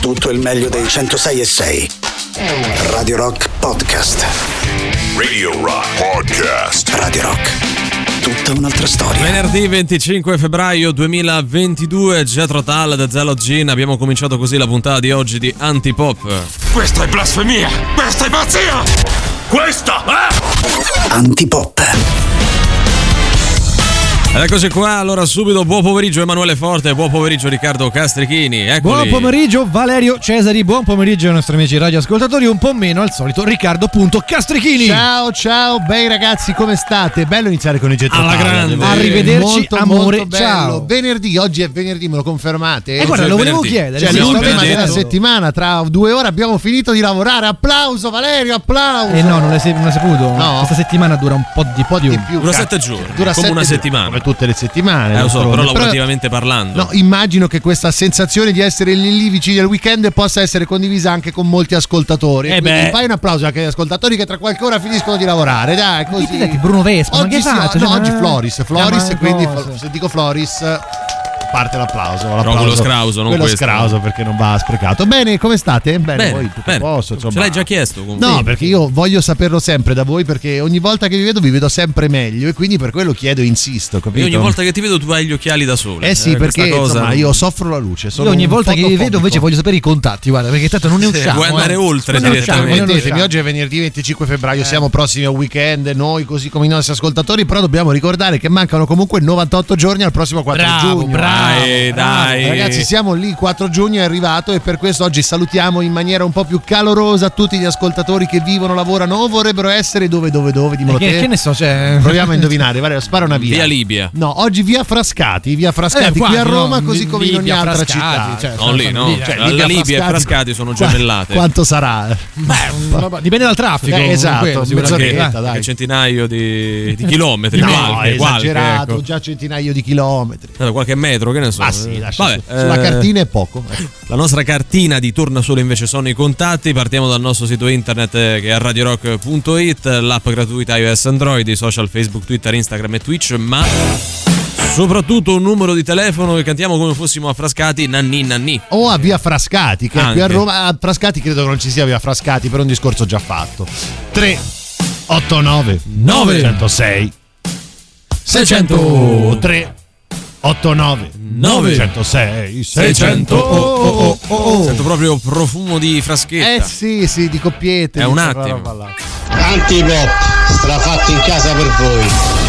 tutto il meglio dei 106 e 6. Radio Rock Podcast. Radio Rock Podcast. Radio Rock. Tutta un'altra storia. Venerdì 25 febbraio 2022, Jetro Tal da Zello Gin. Abbiamo cominciato così la puntata di oggi di Antipop. Questa è blasfemia! Questa è pazzia! Questa è... Antipop. Ed eccoci qua, allora subito buon pomeriggio Emanuele Forte, buon pomeriggio Riccardo Castrichini. Eccoli. Buon pomeriggio Valerio Cesari, buon pomeriggio ai nostri amici radioascoltatori, un po' meno al solito Riccardo.castrichini. Ciao ciao, bei ragazzi, come state? Bello iniziare con i gettoni. Alla grande. Arrivederci, molto, amore, molto ciao. Venerdì, oggi è venerdì, me lo confermate? E guarda, Oggi lo volevo venerdì. chiedere. Cioè, l'ultima della settimana, tra due ore abbiamo finito di lavorare. Applauso Valerio, applauso. Eh no, non l'hai, se- non l'hai saputo? No. Questa settimana dura un po' di po' più. di più. Dura cazzo. sette giorni, Dura come sette una giorni, settimana. Come tutte le settimane. Eh, lo so, però lavorativamente parlando. No, immagino che questa sensazione di essere lì lì vicini al weekend possa essere condivisa anche con molti ascoltatori. Eh beh. fai un applauso anche agli ascoltatori che tra qualche ora finiscono di lavorare. Dai, così. Dite che Bruno Vespa, ma oggi che sì, faccio? no, Cioè, oggi ma- Floris, Floris, ma quindi cosa? se dico Floris parte l'applauso. quello l'applauso. scrauso, non quello questo. scrauso perché non va sprecato. Bene, come state? Bene, Bene, voi tutto bene. a posto, insomma. Ce l'hai già chiesto comunque. No, perché io voglio saperlo sempre da voi perché ogni volta che vi vedo vi vedo sempre meglio e quindi per quello chiedo e insisto, capito? Io ogni volta che ti vedo tu hai gli occhiali da sole. Eh sì, questa perché cosa... insomma, io soffro la luce. Sono Io ogni volta che vi vedo invece voglio sapere i contatti, guarda, perché tanto non ne Sì, usciamo. vuoi andare eh. oltre Non ne usciamo, direttamente. non usciamo. oggi è venerdì 25 febbraio, siamo prossimi al weekend, noi così come i nostri ascoltatori, però dobbiamo ricordare che mancano comunque 98 giorni al prossimo 4 Bravo, giugno. bravo. Dai, dai. Ragazzi, siamo lì, il 4 giugno è arrivato e per questo oggi salutiamo in maniera un po' più calorosa tutti gli ascoltatori che vivono, lavorano o vorrebbero essere dove, dove, dove, dimmelo Che, te. che ne so, cioè. Proviamo a indovinare, Valerio, spara una via. Via Libia. No, oggi via Frascati, via Frascati Eh, qui a Roma, no, così come in ogni Libia, altra Frascati, città. cioè, Non lì, no. Libia. Cioè, Libia, la Libia e Frascati sono gemellate. Quanto sarà? Beh, dipende dal traffico. Eh, esatto, mezz'oretta, Eh. dai. Centinaio di, di chilometri, No, qualche, è qualche, esagerato, ecco. già centinaio di chilometri. Eh, Qualche metro, che ne so. Ah sì, lascia Vabbè, su- sulla eh, cartina è poco. La nostra cartina di torna solo invece sono i contatti. Partiamo dal nostro sito internet eh, che è radiorock.it, l'app gratuita iOS Android, i social Facebook, Twitter, Instagram e Twitch, ma soprattutto un numero di telefono che cantiamo come fossimo affrascati nanni nanni. O a via Frascati, che qui a Anche. Roma. A Frascati credo che non ci sia via Frascati, per un discorso già fatto. 3 89 906 603 89 906 600 oh, oh, oh, oh. Sento proprio profumo di fraschetta. Eh sì, sì, di coppiette. È un attimo. Antipop, strafatto in casa per voi.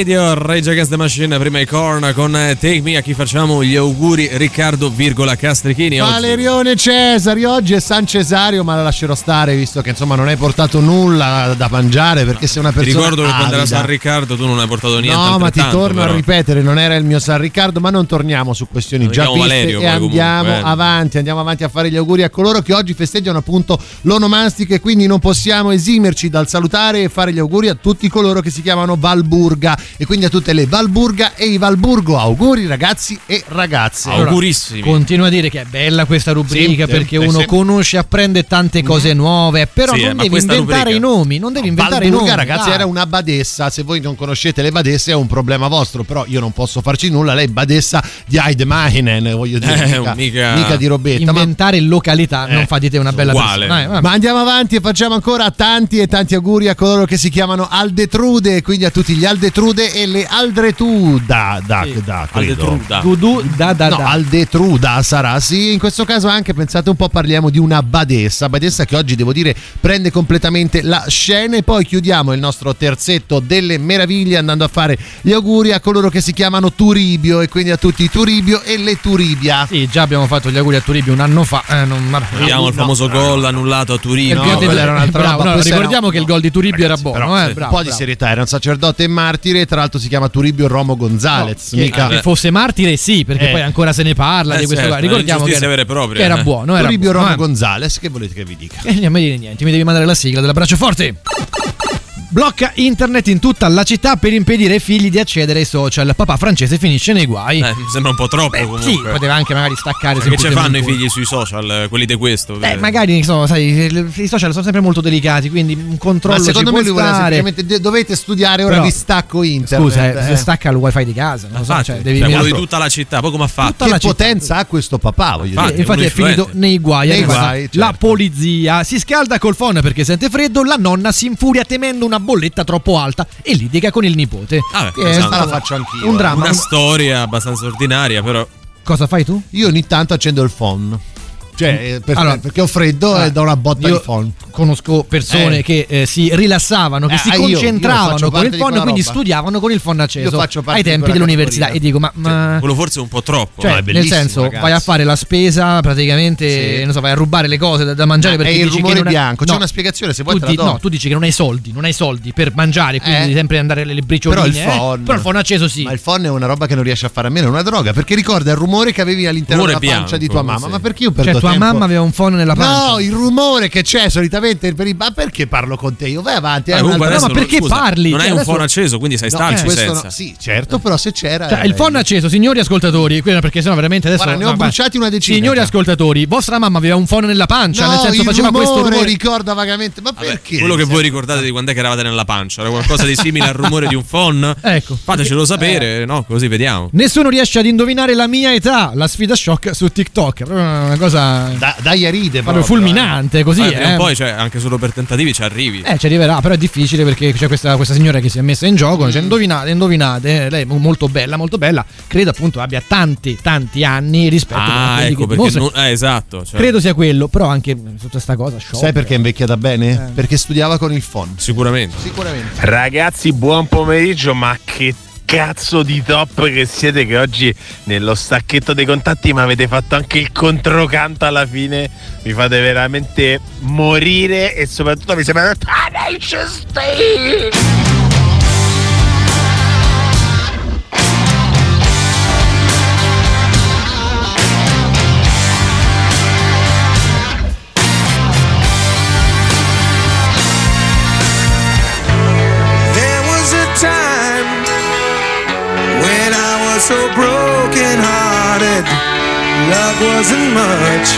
Radio, Rage Against the Machine, prima i Korn con eh, Take Me, a chi facciamo gli auguri Riccardo, virgola Castrichini. oggi. Valerione Cesari, oggi è San Cesario, ma la lascerò stare visto che insomma non hai portato nulla da mangiare perché sei una Ti persona ricordo che quando era. San Riccardo tu non hai portato niente No, ma ti torno però. a ripetere, non era il mio San Riccardo, ma non torniamo su questioni Lo già viste Valerio, e andiamo comunque, eh. avanti, andiamo avanti a fare gli auguri a coloro che oggi festeggiano appunto l'onomastico e quindi non possiamo esimerci dal salutare e fare gli auguri a tutti coloro che si chiamano Valburga e quindi a tutte le Valburga e i Valburgo. Auguri ragazzi e ragazze. Augurissimi. Continua a dire che è bella questa rubrica Sì, perché uno sì. conosce, apprende tante cose nuove, però Sì, eh, non ma devi inventare rubrica- i nomi, non devi inventare i Valburga, nomi. ragazzi, dai. era una badessa. Se voi non conoscete le badesse è un problema vostro, però io non posso farci nulla. Lei è badessa di Heide Mahinen, voglio dire, Eh, mica, mica- mica di robetta. Ma inventare località non fa di te una bella uguale. persona. Dai, vabbè. Ma andiamo avanti e facciamo ancora tanti e tanti auguri a coloro che si chiamano Aldetrude, quindi a tutti gli Aldetrude e le Aldretruda. Da, da, credo. Aldetruda. Dudu da da No, da. Aldetruda sarà. Sì, in questo caso anche pensate un po' parliamo di una badessa, badessa che oggi devo dire prende completamente la scena e poi chiudiamo il nostro terzetto delle meraviglie andando a fare gli auguri a coloro che si chiamano Turibio e quindi a tutti i Turibio e le Turibia. Sì, già abbiamo fatto gli auguri a Turibio un anno fa. eh, non- vabbè. Vediamo il famoso gol annullato a Turino. no, di- era un'altra bravo, roba, no, ricordiamo era- che il gol di Turibio era buono. Però, eh, sì, bravo, un po' di serietà, era un sacerdote e martire, tra l'altro si chiama Turibio Romo Gonzalez, Che, mica che fosse martire, sì, perché Eh. poi ancora se ne parla Eh, di questo certo, qua. Ricordiamo che era, e propria, che era eh. buono. Era Turibio buono, Romo eh. Gonzalez, che volete che vi dica? E non mi dire niente, mi devi mandare la sigla dell'abbraccio forte. Blocca internet in tutta la città per impedire ai figli di accedere ai social. Papà francese finisce nei guai. Eh, mi sembra un po' troppo comunque. sì, poteva anche magari staccare. Che ce fanno i figli sui social, eh, quelli di questo? Eh, Eh, magari insomma, sai, i social sono sempre molto delicati, quindi un controllo Ma secondo ci me può lui semplicemente de- dovete studiare, ora Però- vi stacco internet. Scusa, eh, Eh. stacca il wifi di casa. Non lo so, Infatti, cioè, devi cioè, quello di tutta la città, poi come ha fatto? Tutta Che la città. potenza ha questo papà, voglio Infatti, dire. Eh, infatti è finito nei guai. Nei arrivata guai, La certo. polizia si scalda col phone perché sente freddo. La nonna si infuria temendo una bolletta troppo alta e litiga con il nipote. Vabbè, Che è esatto. stato La faccio anch'io, Un eh. dramma. Una Un- storia abbastanza ordinaria, però Cosa fai tu? Io ogni tanto accendo il phone. Cioè, eh, per- Allora, perché ho freddo ah, e do una botta io di phon. Conosco persone Eh. che eh, si rilassavano, che Eh, si io- io faccio concentravano con il phon, quindi roba. studiavano con il phon acceso Io ai tempi dell'università. categoria. E dico, ma, ma- Quello forse è un po' troppo. cioè, è nel senso, ragazzi. vai a fare la spesa praticamente, Sì. non so, vai a rubare le cose da, da mangiare Eh, perché è il dici che rumore bianco, c'è No. una spiegazione, se vuoi tu te la do. No, tu dici che non hai soldi, non hai soldi per mangiare, quindi Eh. devi sempre andare alle bricioline. Però il eh. phon. Però il phon acceso sì. Ma il phon è una roba che non riesci a fare a meno, è una droga. Perché ricorda il rumore che avevi all'interno della pancia di tua mamma. Ma perché io perdo Cioè, tua tempo? mamma aveva un phon nella pancia. No, il rumore che c'è solitamente per i- Ma perché parlo con te? Io vai avanti. Eh, un'altra- adesso ma perché scusa, parli? Non Cioè, hai un adesso- phone acceso, quindi sei No, starci questo senza. no- sì, certo, però se c'era. Cioè, eh, il phon acceso, signori ascoltatori, perché sennò veramente adesso. Guarda, ne ho no, bruciati una decina Signori ascoltatori, vostra mamma aveva un phon nella pancia, No, nel senso il faceva rumore, questo rumore. ricorda vagamente. Ma Vabbè, perché? quello che Cioè, voi ricordate di quando è che eravate nella pancia era qualcosa di simile al rumore di un phon? Ecco. Fatecelo sapere, no? Così vediamo. Nessuno riesce ad indovinare la mia età, la sfida shock su TikTok. È proprio una cosa Da, dai a ride, proprio proprio, fulminante, così. Vabbè, prima o eh. poi, cioè, anche solo per tentativi ci arrivi. Eh, ci arriverà, però è difficile perché c'è questa, questa signora che si è messa in gioco. Dice: Indovinate, indovinate. Lei è molto bella, molto bella. Credo appunto abbia tanti, tanti anni rispetto a ah, quelli ecco che perché. non- eh, esatto. cioè, Credo sia quello, però anche tutta questa cosa. shock. Sai perché è invecchiata bene? Eh. Perché studiava con il phon. Sicuramente. Sicuramente. Ragazzi, buon pomeriggio, ma che cazzo di top che siete che oggi nello stacchetto dei contatti mi avete fatto anche il controcanto alla fine. Mi fate veramente morire e soprattutto mi sembra Tenacious D! So broken hearted. Love wasn't much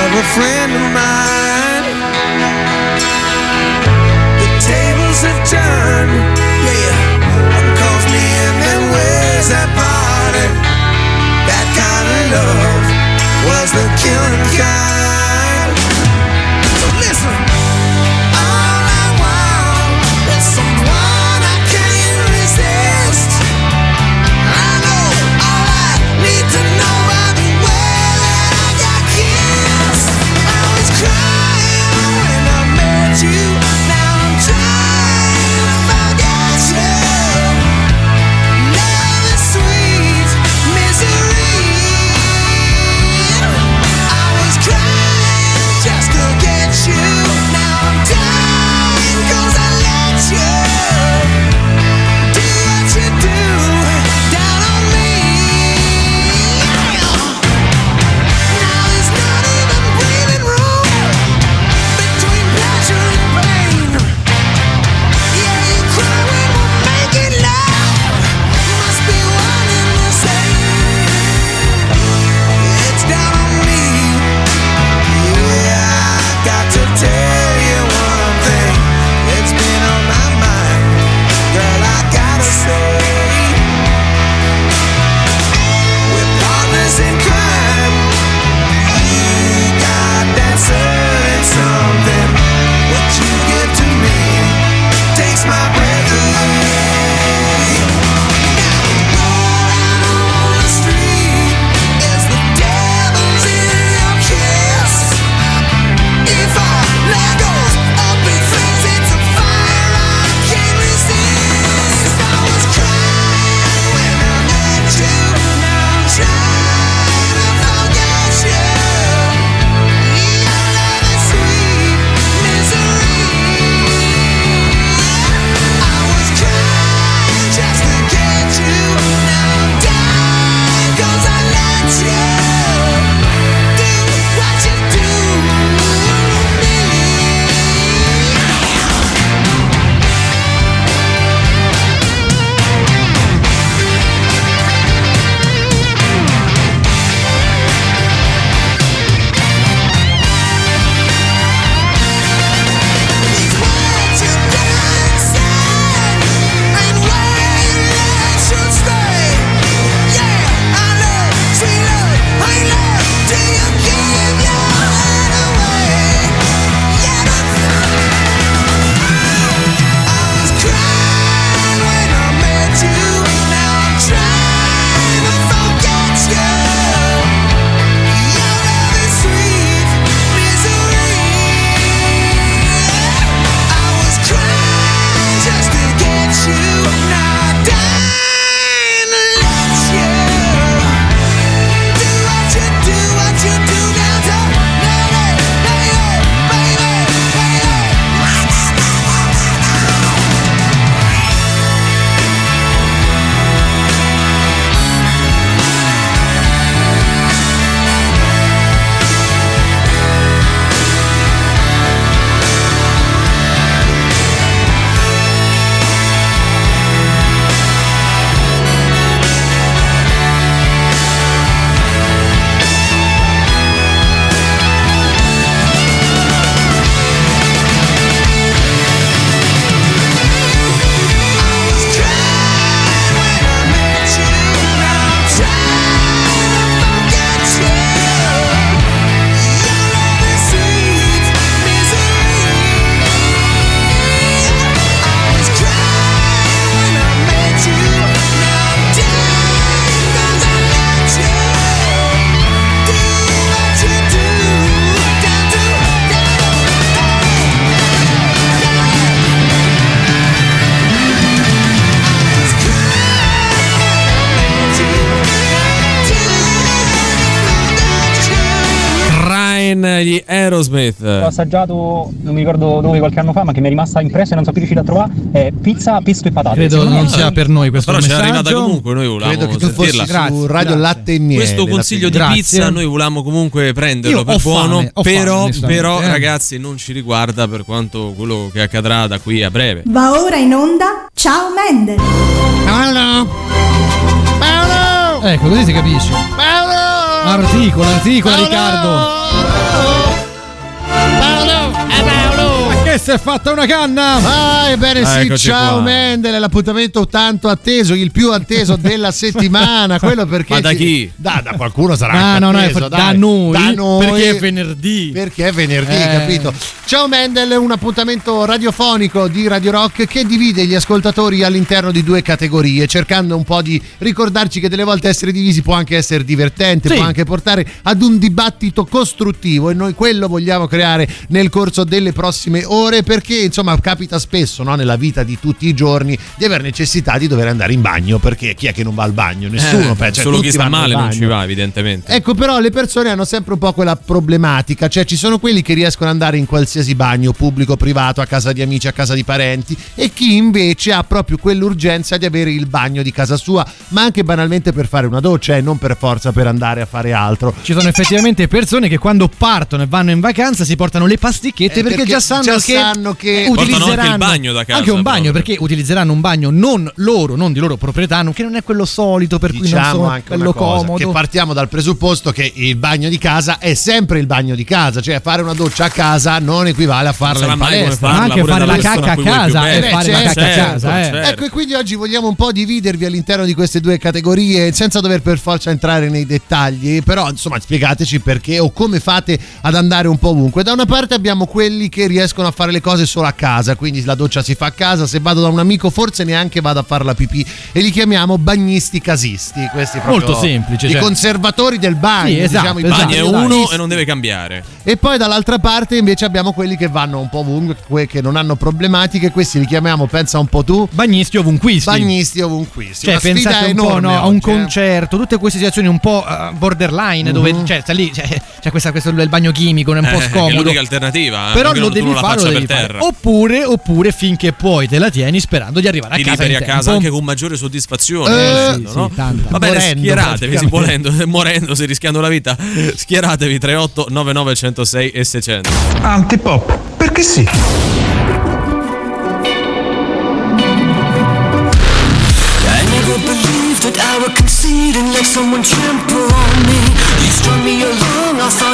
of a friend of mine. The tables have turned, yeah. One calls me and ways that parted. That kind of love was the killing kind. Aerosmith. Ho assaggiato, non mi ricordo dove qualche anno fa, ma che mi è rimasta impressa e non sono più riuscito a trovare. È pizza, pesto e patate. Credo Secondo non me- sia per noi questo Però c'è messaggio. arrivata comunque, noi volevamo Credo che tu fossi sentirla. su Grazie, Radio grazie. Latte e Miele. Questo consiglio di Grazie. pizza noi volevamo comunque prenderlo Io per buono, fame, ho fame, però, però eh. ragazzi non ci riguarda per quanto quello che accadrà da qui a breve. Va ora in onda Ciao Mendel. Paolo! Paolo! Ecco, così si capisce. Paolo! Articolo, articolo, Paolo! Riccardo. Che si è fatta una canna? Ah, ebbene Ah, sì, ciao qua. Mendel, è l'appuntamento tanto atteso, il più atteso della settimana, quello perché... Ma da chi? Da, da qualcuno sarà Ah, no, no, è atteso, da noi, Da noi. perché è venerdì. Perché è venerdì, Eh. capito? Ciao Mendel, un appuntamento radiofonico di Radio Rock che divide gli ascoltatori all'interno di due categorie, cercando un po' di ricordarci che delle volte essere divisi può anche essere divertente, Sì. può anche portare ad un dibattito costruttivo e noi quello vogliamo creare nel corso delle prossime ore perché insomma capita spesso no, nella vita di tutti i giorni di aver necessità di dover andare in bagno perché chi è che non va al bagno? Nessuno, Eh, cioè, solo tutti chi sta male non ci va, evidentemente. Ecco, però le persone hanno sempre un po' quella problematica, cioè ci sono quelli che riescono ad andare in qualsiasi bagno, pubblico, privato, a casa di amici, a casa di parenti, e chi invece ha proprio quell'urgenza di avere il bagno di casa sua, ma anche banalmente per fare una doccia e non per forza per andare a fare altro. Ci sono effettivamente persone che quando partono e vanno in vacanza si portano le pasticchette Eh, perché, perché già sanno già che, sanno che- utilizzeranno anche il bagno da casa, Anche un bagno proprio. perché utilizzeranno un bagno non loro, non di loro proprietà, che non è quello solito per cui non Diciamo sono anche quello cosa, comodo. che partiamo dal presupposto che il bagno di casa è sempre il bagno di casa, cioè fare una doccia a casa non equivale a farla in palestra. Ma anche fare la cacca a casa e bene. fare la cacca a certo, casa, eh. certo. Ecco, e quindi oggi vogliamo un po' dividervi all'interno di queste due categorie, senza dover per forza entrare nei dettagli, però insomma spiegateci perché o come fate ad andare un po' ovunque. Da una parte abbiamo quelli che riescono a fare le cose solo a casa, quindi la doccia si fa a casa, se vado da un amico forse neanche vado a fare la pipì e li chiamiamo bagnisti casisti, questi proprio Molto semplice, i cioè. conservatori del bagno, Sì, esatto, diciamo i esatto. Bagni è uno e non deve cambiare. E poi dall'altra parte invece abbiamo quelli che vanno un po' ovunque, que- che non hanno problematiche, questi li chiamiamo, pensa un po' tu, Bagnisti ovunquisti. bagnisti ovunque. Cioè, pensate un po' no, a un concerto, tutte queste situazioni un po' eh, borderline, dove Mhm. cioè, sta lì, cioè, c'è questa, questo il bagno chimico, è un po' Eh, che è scomodo. l'unica alternativa. eh, Però lo devi fare, lo devi fare. terra. Oppure, oppure finché puoi te la tieni sperando di arrivare a Ti casa liberi a casa anche con maggiore soddisfazione. Eh, sì, no? sì, tanta. Va bene, Morendo, schieratevi, praticamente. volendo, morendo, se rischiando la vita. Schieratevi 38 99 106 e 600. Antipop, perché sì. I would concede and let someone trample on me. You strung me along, I thought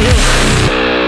you.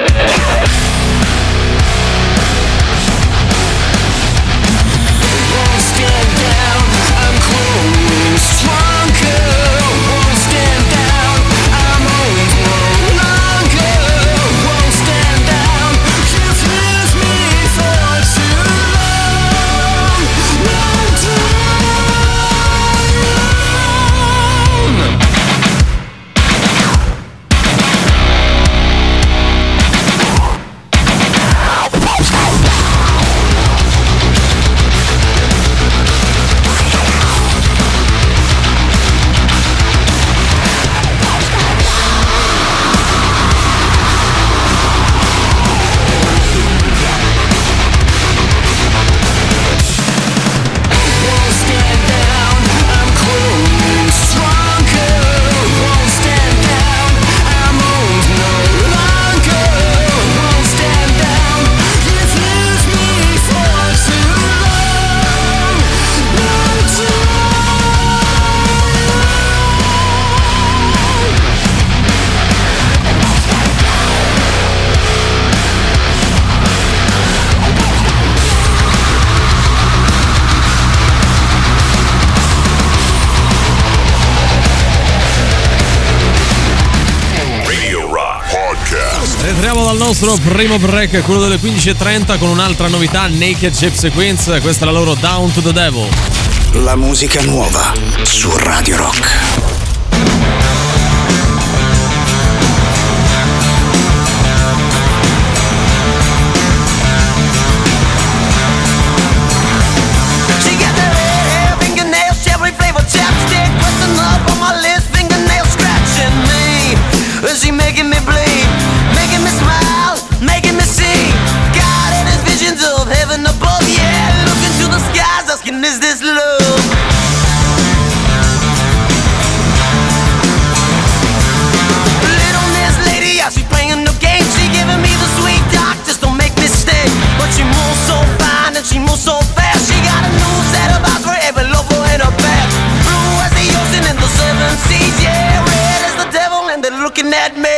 nostro primo break, quello delle 15.30, con un'altra novità, Naked Gypsy Queens. Questa è la loro Down to the Devil. La musica nuova su Radio Rock. Looking at me.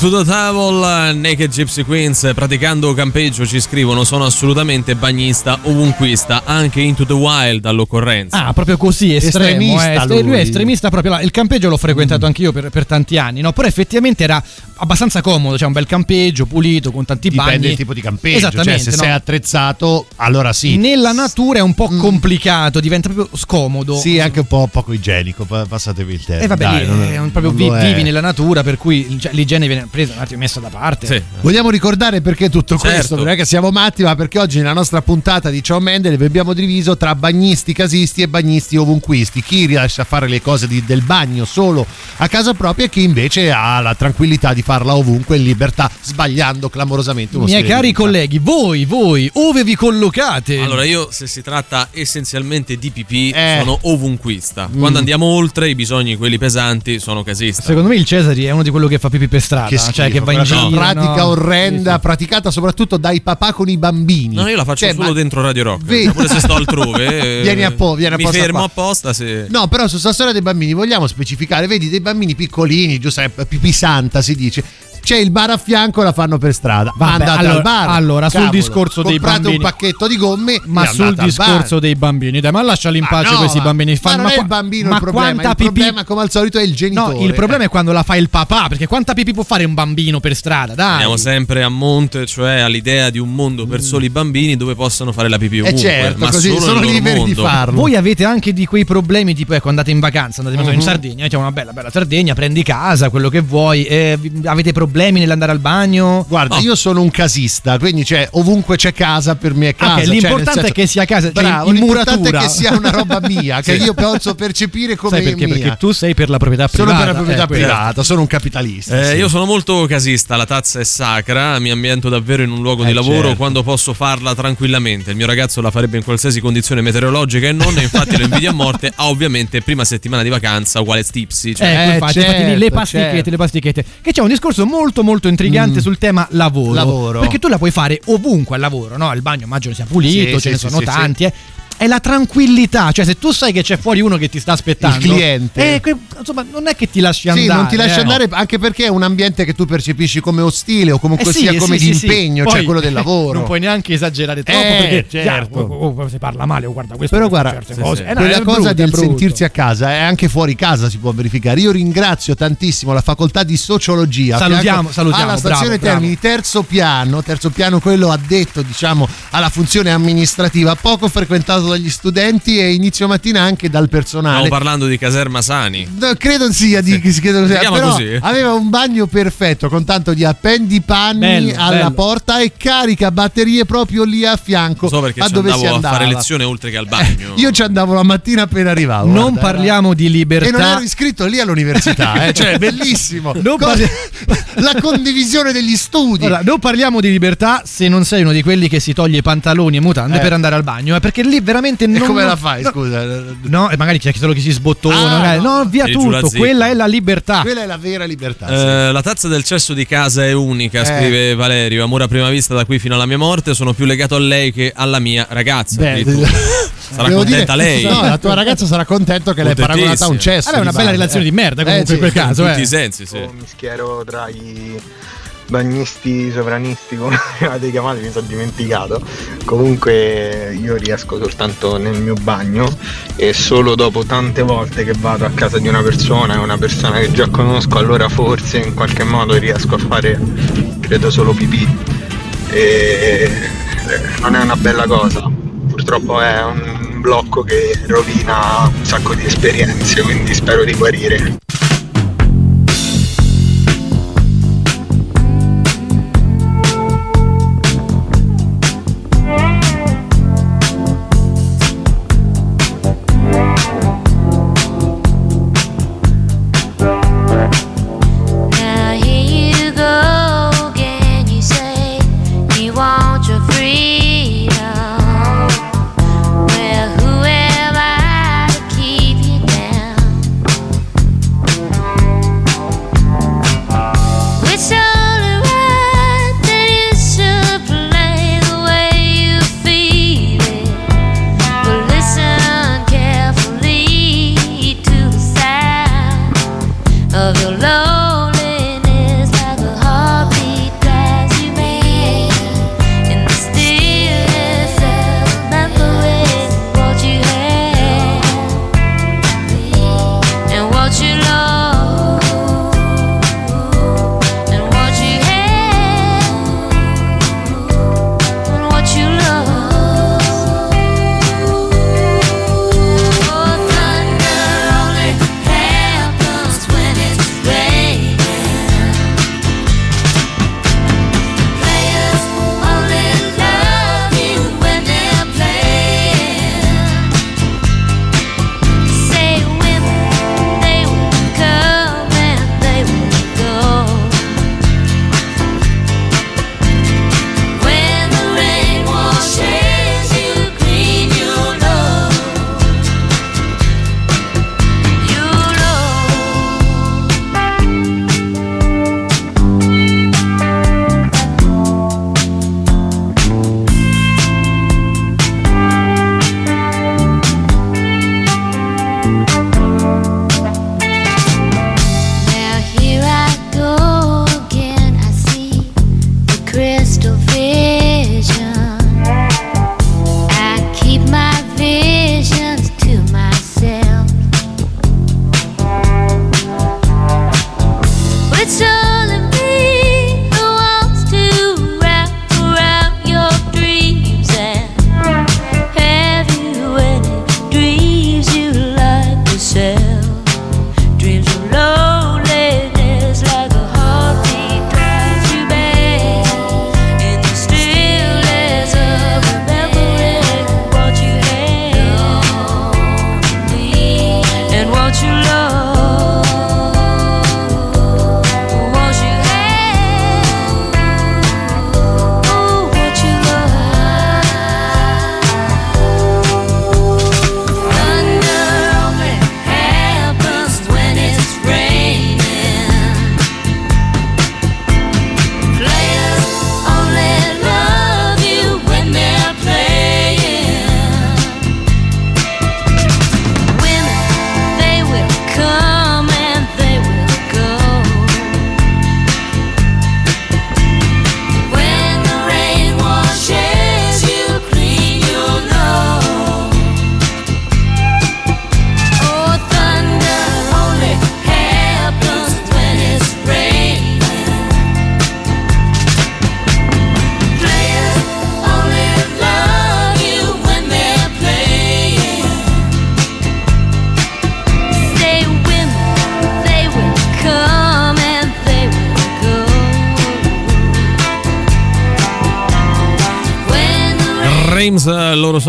To the Devil, Naked Gypsy Queens, praticando campeggio ci scrivono sono assolutamente bagnista, ovunquista, anche into the wild all'occorrenza. Ah, proprio così, estremo. Estremista eh, est- lui. lui è estremista proprio là. Il campeggio l'ho frequentato anch'io per, per tanti anni, no? Però effettivamente era abbastanza comodo, c'è un bel campeggio pulito con tanti Dipende bagni. il tipo di campeggio. Esattamente, Cioè, se no? sei attrezzato, allora sì. Nella natura è un po' complicato, diventa proprio scomodo. Sì, anche un po' poco igienico, pa- passatevi il tempo. E vabbè, Dai, non- è un- proprio non vi- è. vivi nella natura, per cui cioè, l'igiene viene presa un attimo messa da parte. Sì. Vogliamo ricordare perché tutto Certo. questo? Non è che siamo matti, ma perché oggi nella nostra puntata di Ciao Mendele vi abbiamo diviso tra bagnisti casisti e bagnisti ovunquisti. Chi riesce a fare le cose di- del bagno solo a casa propria e chi invece ha la tranquillità di farla ovunque in libertà, sbagliando clamorosamente uno Miei cari colleghi, voi, voi, ove vi collocate? Allora io se si tratta essenzialmente di pipì Eh. sono ovunquista. Mm. Quando andiamo oltre i bisogni quelli pesanti sono casista. Secondo me il Cesari è uno di quello che fa pipì per strada, Che schifo, cioè che va in giro. pratica no? orrenda, Sì, praticata soprattutto dai papà con i bambini. No, io la faccio Cioè, solo ma- dentro Radio Rock. Vedi? Cioè, Pure se sto altrove. eh, Vieni a po', vieni Mi apposta fermo qua. apposta se. No, però su sta storia dei bambini vogliamo specificare, vedi dei bambini piccolini, Giuseppe, pipì santa si dice. you. C'è il bar a fianco, la fanno per strada. Ma Vabbè, andate allora- al bar. allora, sul Cavolo, discorso dei comprate bambini- un pacchetto di gomme, Ma sul discorso dei bambini, dai, ma lasciali in pace no, questi ma- bambini. ma Fanno- non è qua- il bambino ma il problema, quanta il pipì- problema, come al solito, è il genitore. No, il problema è quando la fa il papà, perché quanta pipì può fare un bambino per strada, dai. Andiamo sempre a monte, cioè all'idea di un mondo per soli bambini dove possano fare la pipì Eh ovunque, certo, ma così solo sono liberi di farlo. Voi avete anche di quei problemi, tipo ecco, andate in vacanza, andate in Mhm. Sardegna, c'è una bella bella Sardegna, prendi casa, quello che vuoi, eh, avete problemi nell'andare al bagno? Guarda, io sono un casista, quindi cioè, ovunque c'è casa per me è casa. Ok, cioè, l'importante nel senso- è che sia casa, cioè Bravo, in l'importante muratura. è che sia una roba mia, che Sì. io posso percepire come Sai perché? mia. Perché tu sei per la proprietà sono privata. per la proprietà eh, privata, sono un capitalista. Eh, sì. Io sono molto casista, la tazza è sacra, mi ambiento davvero in un luogo di Eh, lavoro certo. quando posso farla tranquillamente. Il mio ragazzo la farebbe in qualsiasi condizione meteorologica e non, infatti lo invidia a morte. Ha ovviamente prima settimana di vacanza uguale stipsi. Cioè, Eh, infatti, infatti lì le certo, pastichette, certo. le pastichette. Che c'è un discorso molto molto intrigante sul tema lavoro. Lavoro. Perché tu la puoi fare ovunque al lavoro, no? Il bagno immagino sia pulito, Sì, ce ne sì, sono sì, tanti, eh. È la tranquillità, cioè se tu sai che c'è fuori uno che ti sta aspettando, Il cliente. eh, que- insomma, non è che ti lasci andare. Sì, non ti lasci eh. andare anche perché è un ambiente che tu percepisci come ostile o comunque Eh sì, sia eh come sì, di sì, impegno, cioè Poi, quello del lavoro. Non puoi neanche esagerare troppo Eh, perché certo. già, oh, oh, si parla male, oh, guarda questo Però guarda, certe cose. Eh, no, quella cosa brutto, del sentirsi a casa è anche fuori casa si può verificare. Io ringrazio tantissimo la facoltà di sociologia. Salutiamo, salutiamo, Alla stazione bravo, Termini, terzo piano, terzo piano quello addetto diciamo alla funzione amministrativa, poco frequentato dagli studenti e inizio mattina anche dal personale. Stiamo parlando di Caserma Sani. No, credo sia di si credo sia, però così? aveva un bagno perfetto con tanto di appendipanni Bello, alla bello. porta e carica batterie proprio lì a fianco So perché a ci dove si andavo a fare lezione oltre che al bagno. Io ci andavo la mattina appena arrivavo. Non guarda, parliamo di era- libertà. E non ero iscritto lì all'università, eh, cioè bellissimo. Non parli- la condivisione degli studi. Allora, non parliamo di libertà se non sei uno di quelli che si toglie pantaloni e mutande Eh. per andare al bagno, eh, perché lì veramente e non come non- la fai, no, scusa? No, e magari c'è solo chi si sbottona, Ah, no. no, via tutto, quella è la libertà. Quella è la vera libertà. sì. Eh, la tazza del cesso di casa è unica, Eh. scrive Valerio. Amore a prima vista da qui fino alla mia morte. Sono più legato a lei che alla mia ragazza. Beh. Sarà Devo contenta dire- lei. No, la tua ragazza sarà contento che l'hai paragonata a un cesso. Vabbè, è una bella base. relazione di merda comunque sì, in quel caso, in eh. tutti i sensi, sì. mi schiero tra i bagnisti sovranisti come avete chiamati mi sono dimenticato. Comunque io riesco soltanto nel mio bagno e solo dopo tante volte che vado a casa di una persona e una persona che già conosco allora forse in qualche modo riesco a fare credo solo pipì. E non è una bella cosa. Purtroppo è un blocco che rovina un sacco di esperienze quindi spero di guarire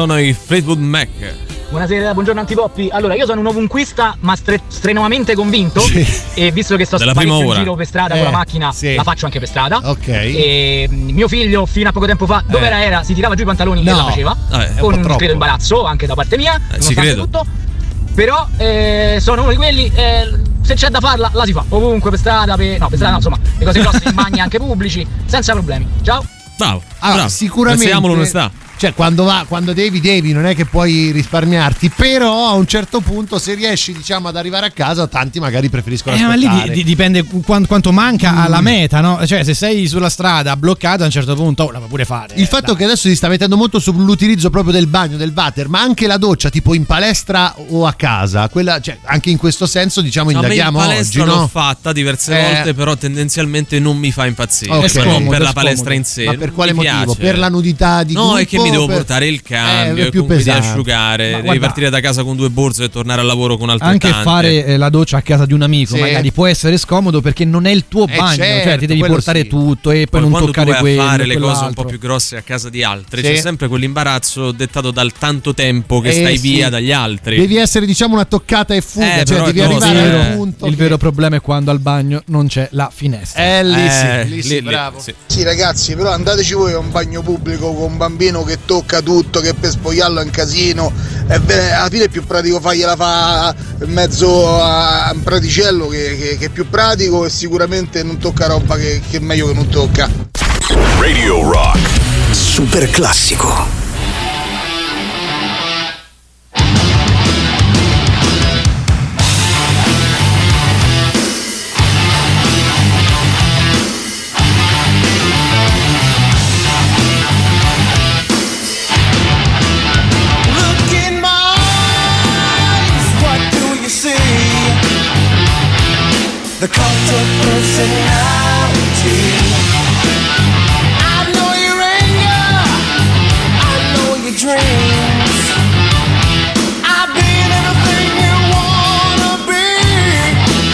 sono i Fleetwood Mac. Buonasera, buongiorno Antipoppi. Allora, io sono un ovunquista, ma stre- strenuamente convinto. E visto che sto prima in giro per strada Eh, con la macchina, sì. la faccio anche per strada. Ok. E mm, mio figlio, fino a poco tempo fa, dove Eh. era? era? Si tirava giù i pantaloni No. e la faceva. Un con un credo imbarazzo anche da parte mia. Eh, ci nonostante credo. tutto. Però eh, sono uno di quelli. eh, se c'è da farla, la si fa. Ovunque, per strada, per. No, per strada no, insomma, le cose grosse in bagni anche pubblici, senza problemi. Ciao. Bravo. Allora, bravo. sicuramente Pensiamo l'onestà. Cioè, quando, va, quando devi, devi, non è che puoi risparmiarti. Però a un certo punto, se riesci, diciamo, ad arrivare a casa, tanti magari preferiscono Eh, ma lì aspettare. di- di- dipende quan- quanto manca alla meta, no? Cioè, se sei sulla strada bloccato a un certo punto, oh, la puoi pure fare. Il fatto che adesso si sta mettendo molto sull'utilizzo proprio del bagno, del water, ma anche la doccia, tipo in palestra o a casa, quella, cioè, anche in questo senso, diciamo, No, a me in indaghiamo palestra oggi, l'ho no? fatta diverse Eh. volte, però tendenzialmente non mi fa impazzire. Ok. È Cioè, scomodo, per è la palestra scomodo. in sé. Ma per non quale motivo? piace. Per la nudità di No, gruppo? è che mi devo per- portare il cambio, Eh, è più pesante. asciugare, Ma devi guarda- partire da casa con due borse e tornare al lavoro con altre Anche tante. fare eh, la doccia a casa di un amico Sì. magari può essere scomodo perché non è il tuo Eh, bagno, cioè certo, ti devi quello portare sì. tutto e poi, Poi non quando toccare quello a fare le cose un po' più grosse a casa di altri, Sì. c'è sempre quell'imbarazzo dettato dal tanto tempo che Eh, stai sì. via dagli altri. Devi essere, diciamo, una toccata e fuga, Eh, cioè devi no, arrivare sì, al eh. punto. Il vero problema è quando al bagno non c'è la finestra. Eh, lì Eh, sì, lì sì, bravo. Sì ragazzi, però andateci voi a un bagno pubblico con un bambino che tocca tutto, che per spogliarlo è un casino. È ve- alla fine è più pratico fargliela fa in mezzo a un praticello che, che- che è più pratico e sicuramente non tocca roba che, che è meglio che non tocca. Radio Rock. Super classico. The cult of personality. I know your anger, I know your dreams. I've been anything you wanna be.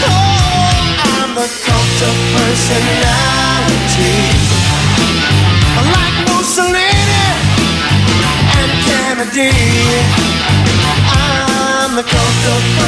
Oh, I'm the cult of personality.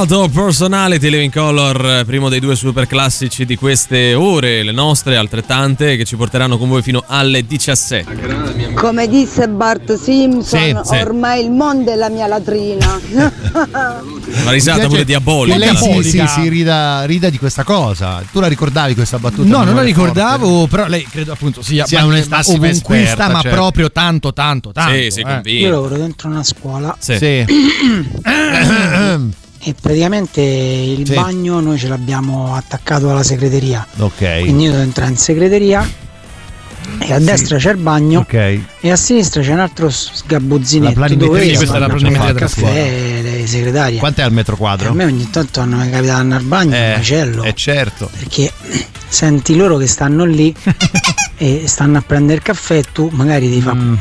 Of Personality Living Color, primo dei due super classici di queste ore, le nostre altrettante, che ci porteranno con voi fino alle 17. Come disse Bart Simpson, Sì, sì. ormai il mondo è la mia latrina. Una risata pure diabolica. Lei si, si, si rida, rida di questa cosa. Tu la ricordavi questa battuta? No, non la ricordavo, però lei credo appunto sia, Sia ma- un'emassima ovunquista, esperta, ma certo. proprio tanto, tanto, tanto. Sì, sì, eh. convinto. Io lavoro dentro una scuola Sì. Sì. e praticamente il Sì. bagno noi ce l'abbiamo attaccato alla segreteria. Ok. Quindi io devo entrare in segreteria e a destra c'è il bagno Ok. e a sinistra c'è un altro sgabuzzinetto La dove questa è la planimetria a della caffè le segretarie. Quant'è al metro E quadro? a me ogni tanto hanno capitato di andare al bagno Eh, un macello eh, certo. perché senti loro che stanno lì e stanno a prendere il caffè e tu magari ti fa Mm.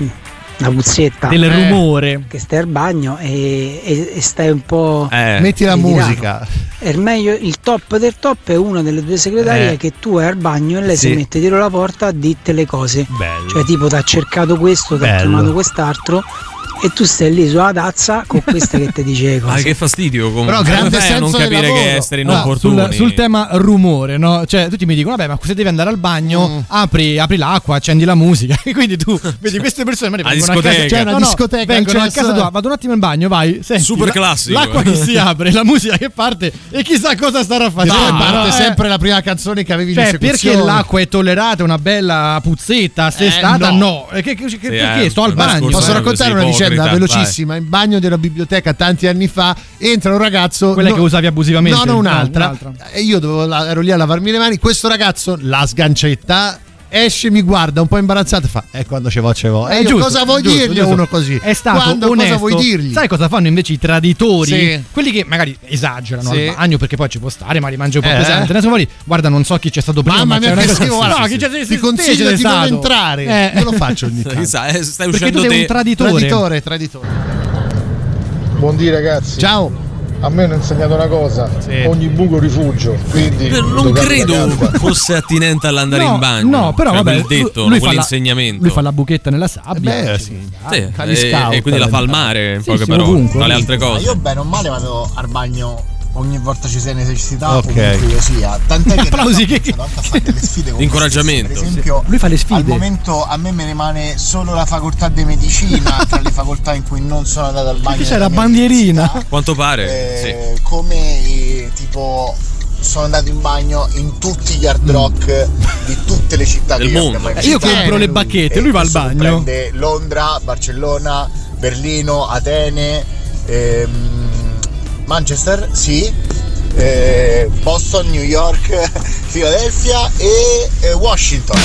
Una puzzetta Del eh, rumore. che stai al bagno e, e- e stai un po' Eh. Metti la musica. È il meglio, il top del top è una delle due segretarie Eh. che tu vai al bagno e lei Sì. si mette dietro la porta a dirti le cose. Bello. Cioè tipo ti ha cercato questo, ti ha chiamato quest'altro e tu stai lì sulla tazza con questa che ti dice le Ah, cose. che fastidio comunque. Però grande a non senso del capire lavoro. che esseri No, inopportuni. sul, sul tema rumore, no? Cioè, tutti mi dicono, vabbè, ma se devi andare al bagno, Mm. apri, apri l'acqua, accendi la musica. E quindi tu vedi queste persone, magari A vengono a casa, discoteca. cioè, C'è una no, no, discoteca, vengono a cioè, casa so- tua, vado un attimo in bagno, vai. Senti, Super la- classico. L'acqua che si apre, la musica che parte e chissà cosa starà facendo. poi parte no? sempre la prima canzone che avevi in Cioè, perché esecuzione. l'acqua è tollerata, una bella puzzetta, se è Eh, stata no. no. E che- che- che- perché eh, sto al ma bagno. Posso eh, raccontare una vicenda ipocrita, velocissima? In bagno della biblioteca tanti anni fa entra un ragazzo. Quella che usavi abusivamente? No, no, No, un'altra. un'altra. E io dovevo, ero lì a lavarmi le mani. Questo ragazzo, la sgancetta. Esce, mi guarda un po' imbarazzato e fa: Eh, quando ce vo, ce vo. E Eh, io giusto, cosa vuoi giusto, dirgli giusto. a uno così? È stato Quando, onesto. cosa vuoi dirgli? Sai cosa fanno invece i traditori? Sì. Quelli che magari esagerano Sì. al bagno perché poi ci può stare, ma rimangio un po' Eh. pesante. Sono fuori, guarda, non so chi c'è stato prima. Mamma ma mia, che schifo, guarda, No, sì, chi c'è Ti consiglio di non entrare. Eh. Io lo faccio ogni tanto. Eh, stai Perché uscendo tu sei te. un traditore. Traditore, traditore. Buondì ragazzi. Ciao. A me hanno insegnato una cosa, ogni buco rifugio, quindi Eh, Non credo fosse attinente all'andare No, in bagno. no, però Cioè, vabbè, detto, lui, fa la- lui fa la buchetta nella sabbia. Eh beh, sì. Sì, e, scout, e quindi la fa al mare, in Sì, poche sì, parole, ovunque, tra le altre cose. Io bene o male vado al bagno ogni volta ci sia necessità, Ok. ovunque io sia. Tant'è che Applausi, che- delle sfide con Incoraggiamento, me stesso. Per esempio, Lui fa le sfide. al momento a me me ne rimane solo la facoltà di medicina tra le facoltà in cui non sono andato al bagno. C'è la bandierina. Quanto pare, Eh, Come eh, tipo sono andato in bagno in tutti gli hard rock di tutte le città Del mondo. Eh, io visitato. compro le bacchette, lui va al bagno. comprende Londra, Barcellona, Berlino, Atene, ehm, Manchester, sì. eh, Boston, New York, Philadelphia e eh, Washington.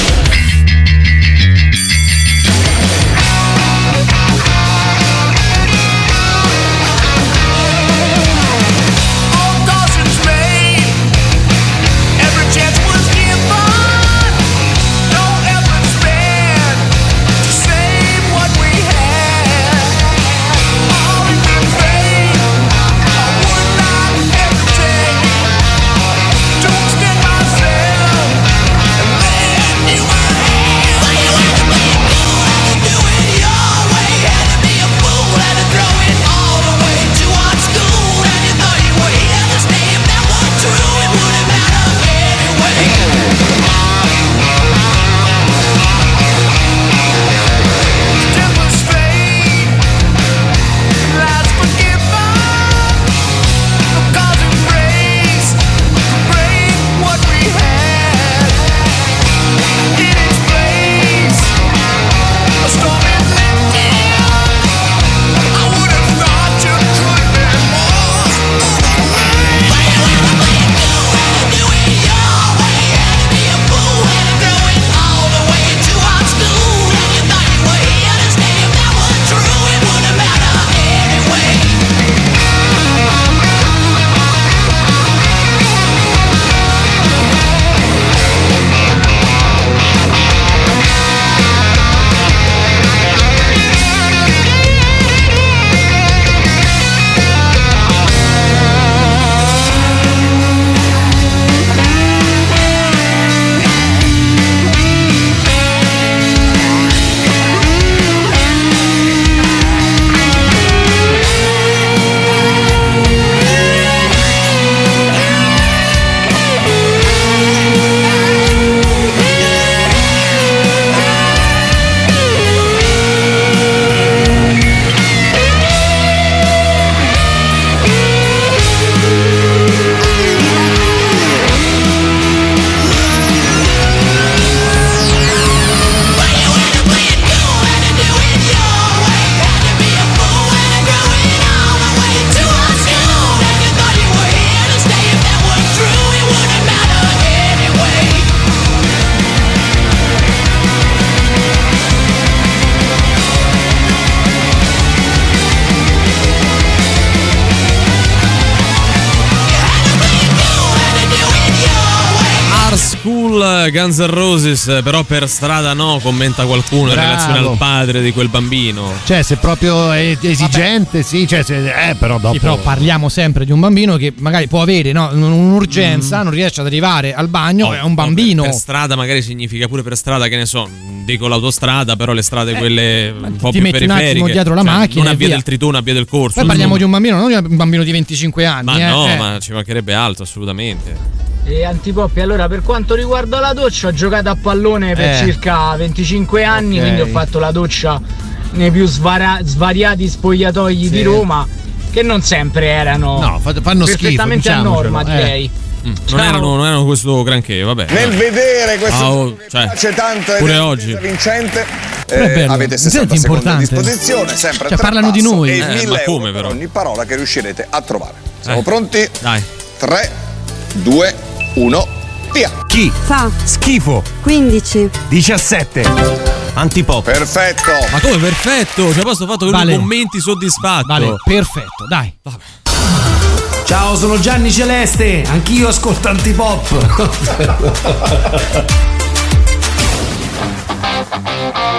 Guns N' Roses, però per strada no, commenta qualcuno in Bravo. relazione al padre di quel bambino. Cioè, se proprio è esigente, sì, cioè, se- eh, però dopo. Sì, però parliamo sempre di un bambino che magari può avere no, un- un'urgenza, non riesce ad arrivare al bagno, è un bambino. Mm. Per strada magari significa pure per strada, che ne so, dico l'autostrada, però le strade quelle un po' ti più metti un attimo periferiche. dietro la Cioè, macchina Non a e via via. del Trituno, a via del Corso. Poi parliamo di un bambino, non di un bambino di 25 anni. Ma eh, no, eh. ma ci mancherebbe altro, assolutamente. E Antipoppi, allora per quanto riguarda la doccia, ho giocato a pallone per Eh. circa 25 anni, Ok. quindi ho fatto la doccia nei più svara- svariati spogliatoi Sì. di Roma, che non sempre erano No, fa- fanno schifo, perfettamente a diciamocelo, norma, eh. direi. Mm, Non erano, non erano questo granché, vabbè. Nel vedere questo Ah, oh, cioè, piace tanto pure oggi. vincente, eh, bello, avete mi senti 60 secondi a importante? disposizione, sempre Cioè, tre parlano di noi. e Eh, 1000 ma come, euro per però? ogni parola che riuscirete a trovare. Siamo Eh. pronti? Dai. 3, 2, 1, via! Chi? Fa Schifo. 15. 17. Antipop. Perfetto! Ma come perfetto? Cioè, posso fatto con Vale. i commenti soddisfatto. Vale, perfetto, dai. Ciao, sono Gianni Celeste. Anch'io ascolto Antipop.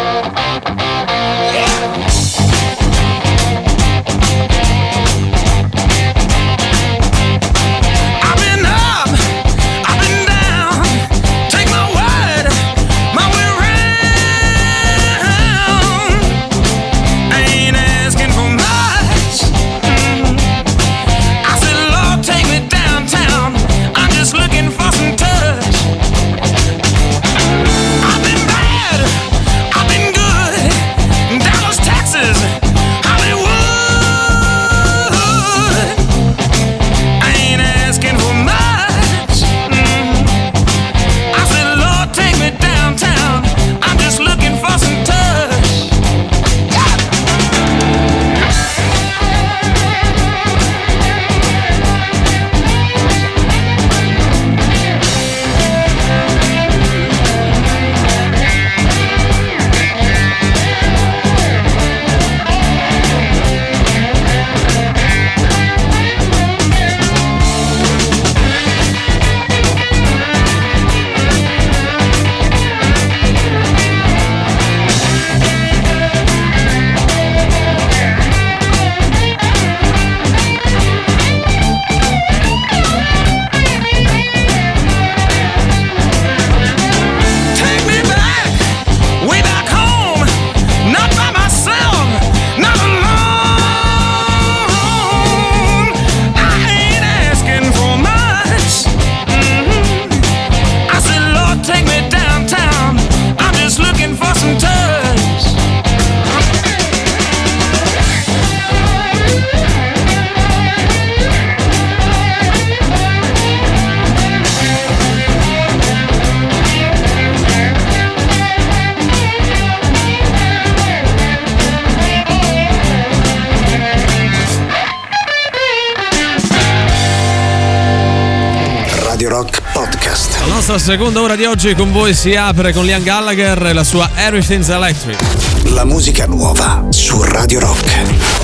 nostra seconda ora di oggi con voi si apre con Liam Gallagher e la sua Everything's Electric. La musica nuova su Radio Rock.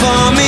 For me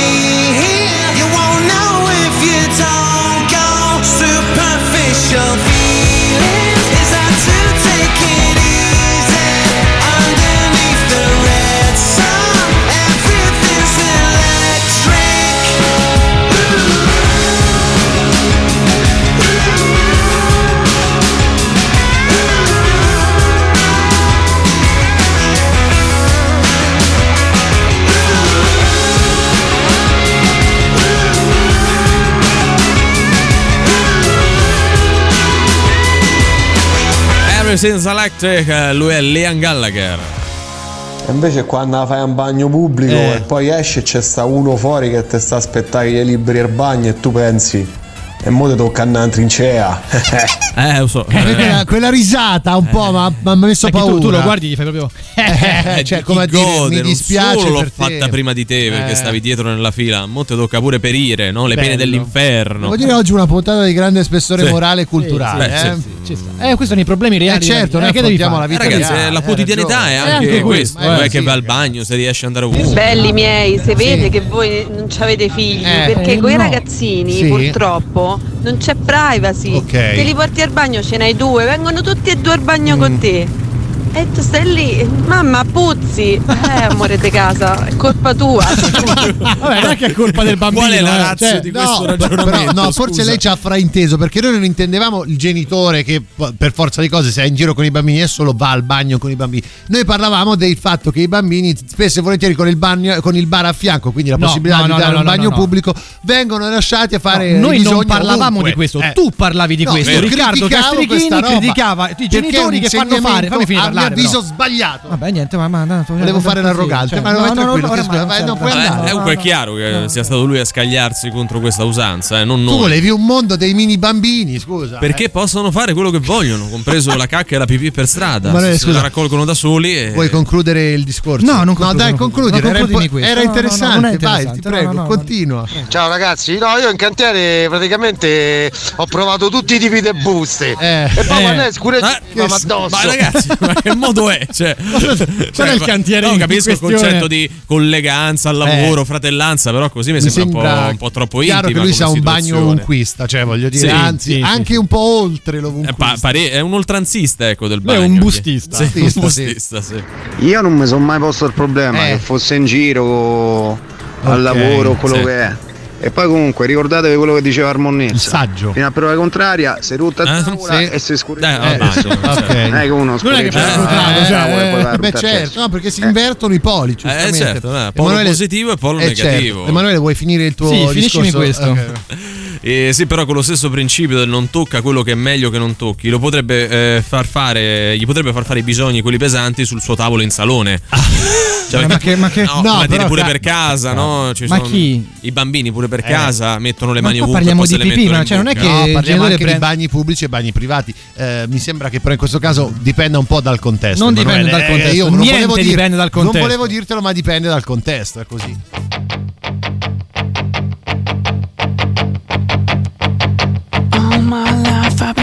Everything's Electric, eh, lui è Liam Gallagher. E invece quando fai un bagno pubblico Eh. e poi esci e c'è sta uno fuori che ti sta aspettando che gli liberi il bagno e tu pensi e mo ti tocca andare in trincea. eh, lo so. Eh, quella, quella risata un po' ma mi ha messo Perché paura. tu, tu lo guardi e gli fai proprio. Eh, cioè, Di come a dire, gode, mi non dispiace solo l'ho te. fatta prima di te perché Eh. stavi dietro nella fila. Mo te tocca pure perire, no? Le pene Bello. dell'inferno. Devo dire oggi una puntata di grande spessore Sì. morale e culturale. Sì, sì, eh. Eh, questi sono i problemi reali. Eh, certo, noi. Eh, che devi affrontiamo fare? la vita Eh, ragazzi, reale, la quotidianità è anche, anche questo. Non è eh, che vai al bagno, se riesci ad andare ovunque. Belli miei, si vede che voi non avete figli Eh, perché eh, con i no. ragazzini Sì. Non c'è privacy. Ok. Te li porti al bagno, ce n'hai due, vengono tutti e due al bagno Mm. con te. E tu stai lì, mamma puzzi, eh amore di casa, è colpa tua. Vabbè, non è che è colpa del bambino. Qual è la eh, razza cioè, di No, questo però, ragionamento? no, forse scusa? lei ci ha frainteso perché noi non intendevamo il genitore che per forza di cose se è in giro con i bambini e solo va al bagno con i bambini. Noi parlavamo del fatto che i bambini spesso e volentieri con il, bagno, con il bar a fianco, quindi la No, possibilità no, di no, dare no, un no, bagno no, no. pubblico, vengono lasciati a fare No, noi non parlavamo ovunque. di questo, Eh. tu parlavi di No, questo. Riccardo Castrichini criticava i genitori che fanno fare. Fammi finire andare, avviso però. sbagliato. Vabbè, niente, ma, ma no, Volevo fare l'arrogante, ma non vai tranquillo, che scusa, vai, non puoi andare. eh, comunque è chiaro che sia stato lui a scagliarsi contro questa usanza, eh, non Tu noi. volevi un mondo dei mini bambini, scusa. Perché possono fare quello che vogliono, compreso la cacca e la pipì per strada. Se scusa. la raccolgono da soli. E... Vuoi concludere il discorso? No, non No, concludo, dai, non concludi. Era, No, no, no, interessante. vai, ti No, prego, no, no, continua. Ciao ragazzi, no, io in cantiere praticamente ho provato tutti i tipi di buste. e poi eh. quando è scuro Ah, mi va addosso. Ma ragazzi, ma che modo è? Cioè, Qual è il cantiere No, capisco il concetto di colleganza al lavoro, fratellanza, però così mi, Mi sembra, un, po', un po' troppo chiaro intima che lui sia un bagno ovunquista, cioè voglio dire, Sì, anzi, sì, sì, anche un po' oltre l'ovunquista. Pa- pare- è un oltranzista, ecco, del Lui è bagno. un bustista. Sì, un Bustista, sì. sì. Io non mi sono mai posto il problema Eh. che fosse in giro al Ok, lavoro, quello sì. che è. E poi comunque ricordatevi quello che diceva Armonnezza. Il saggio. Fino a prova contraria, sei tutta a Eh, tavola sì. e sei scuro. Eh, Eh, sì, ok. Non è che uno Non è che la contrario, tavola, cioè, eh, beh certo, no, perché si invertono i poli, giustamente. certo, eh, polo positivo e polo Eh, negativo. certo. Emanuele, vuoi finire il tuo Sì, finiscimi discorso? questo. Ok. Eh, sì, però con lo stesso principio del non tocca quello che è meglio che non tocchi, lo potrebbe eh, far fare, gli potrebbe far fare i bisogni, quelli pesanti, sul suo tavolo in salone. Cioè, Ma perché- che- ma che- no, no, ma dire però pure per casa, no? Ci Ma sono chi? I bambini pure per Eh. casa mettono le Ma mani qua ovunque. parliamo di pipì, ma cioè non è che- No, parliamo anche di prende- bagni pubblici e bagni privati. Eh, mi sembra che però in questo caso dipenda un po' dal contesto. Non dipende dal Eh, contesto, io non volevo dir- dipende dal contesto. Non volevo dirtelo, ma dipende dal contesto, è così.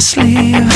Sleeve.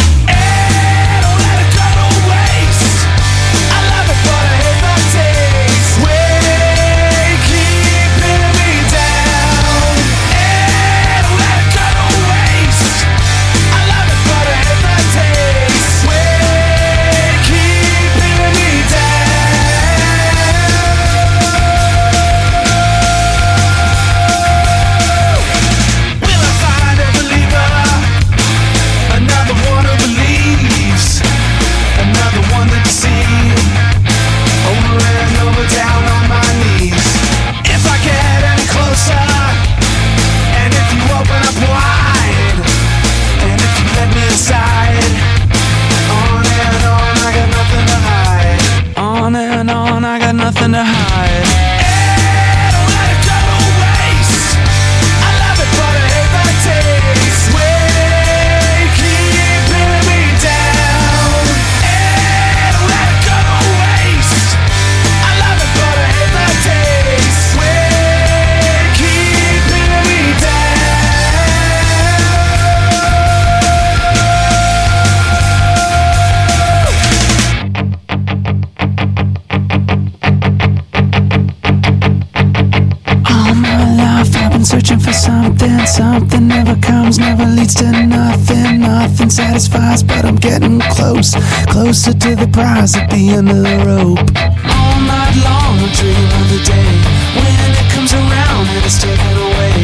Getting close. Closer to the prize at the end of the rope. All night long I dream of the day when it comes around and it's taken away.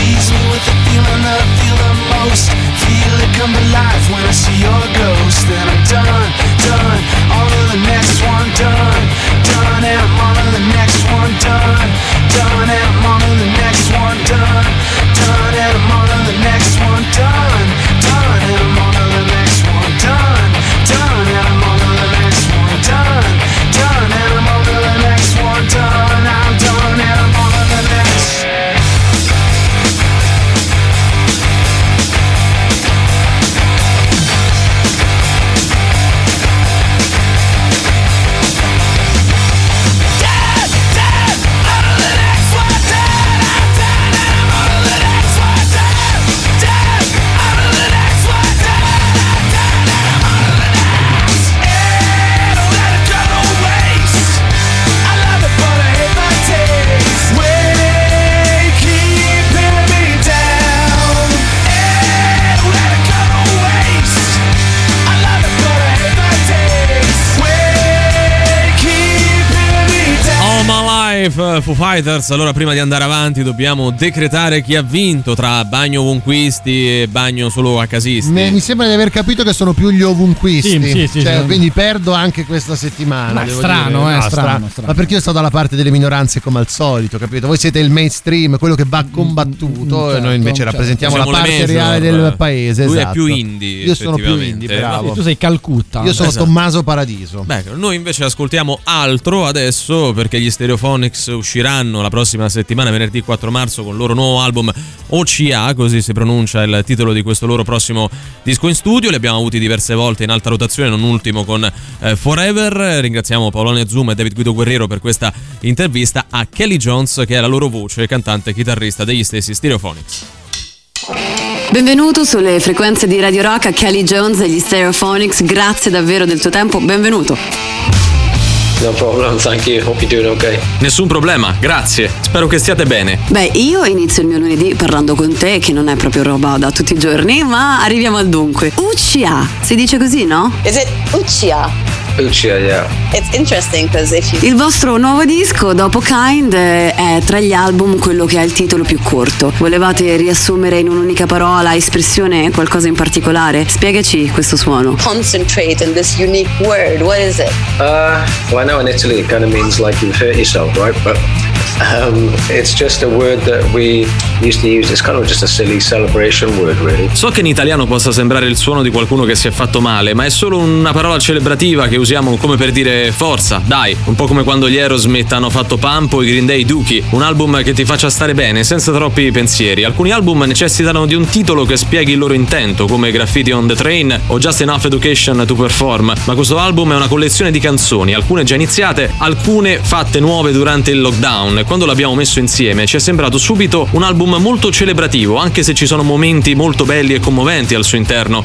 Leaves me with the feeling that I feel the most. Feel it come to life when I see your ghost. Then I'm done, done. On to the next one, done. Foo Fighters. Allora, prima di andare avanti, dobbiamo decretare chi ha vinto tra bagno ovunquisti e bagno solo a casisti. Me- mi sembra di aver capito che sono più gli ovunquisti. Sì, sì, sì, Cioè, sì. quindi perdo anche questa settimana. Ma è devo strano, dire. eh, No, strano, strano. Ma perché io sto dalla parte delle minoranze come al solito, capito? Voi siete il mainstream, quello che va combattuto, e noi invece certo. rappresentiamo Siamo la parte major. reale del paese. Lui è esatto. più indie, Io sono più indie, bravo. Tu sei Calcutta. Io sono Esatto. Tommaso Paradiso. Beh, noi invece ascoltiamo altro adesso perché gli Stereophonics usciranno la prossima settimana, venerdì 4 marzo, con il loro nuovo album OCA, così si pronuncia il titolo di questo loro prossimo disco in studio. Li abbiamo avuti diverse volte in alta rotazione, non ultimo con eh, Forever. Ringraziamo Paolone Zoom e David Guido Guerrero per questa intervista a Kelly Jones, che è la loro voce, cantante e chitarrista degli stessi Stereophonics. Benvenuto sulle frequenze di Radio Rock a Kelly Jones e gli Stereophonics, grazie davvero del tuo tempo, benvenuto. No problem, thank you. Hope you're doing okay. Nessun problema, grazie. Spero che stiate bene. Beh, io inizio il mio lunedì parlando con te, che non è proprio roba da tutti i giorni, ma arriviamo al dunque. UCA, si dice così, no? Is it Uchiha? Uchiha, yeah. It's interesting because if you Il vostro nuovo disco, dopo Kind, è tra gli album quello che ha il titolo più corto. Volevate riassumere in un'unica parola, espressione, qualcosa in particolare? Spiegaci questo suono. concentrate on this unique word, what is it? Uh, well, I know in Italy it kind of means like you hurt yourself, right? But um, it's just a word that we used to use. It's kind of just a silly celebration word, really. So che in italiano possa sembrare il suono di qualcuno che si è fatto male, ma è solo una parola celebrativa che usiamo come per dire forza, dai, un po' come quando gli Aerosmith hanno fatto Pump o i Green Day Dookie, un album che ti faccia stare bene, senza troppi pensieri. Alcuni album necessitano di un titolo che spieghi il loro intento, come Graffiti on the Train o Just Enough Education to Perform, ma questo album è una collezione di canzoni, alcune già iniziate, alcune fatte nuove durante il lockdown. Quando l'abbiamo messo insieme ci è sembrato subito un album molto celebrativo, anche se ci sono momenti molto belli e commoventi al suo interno.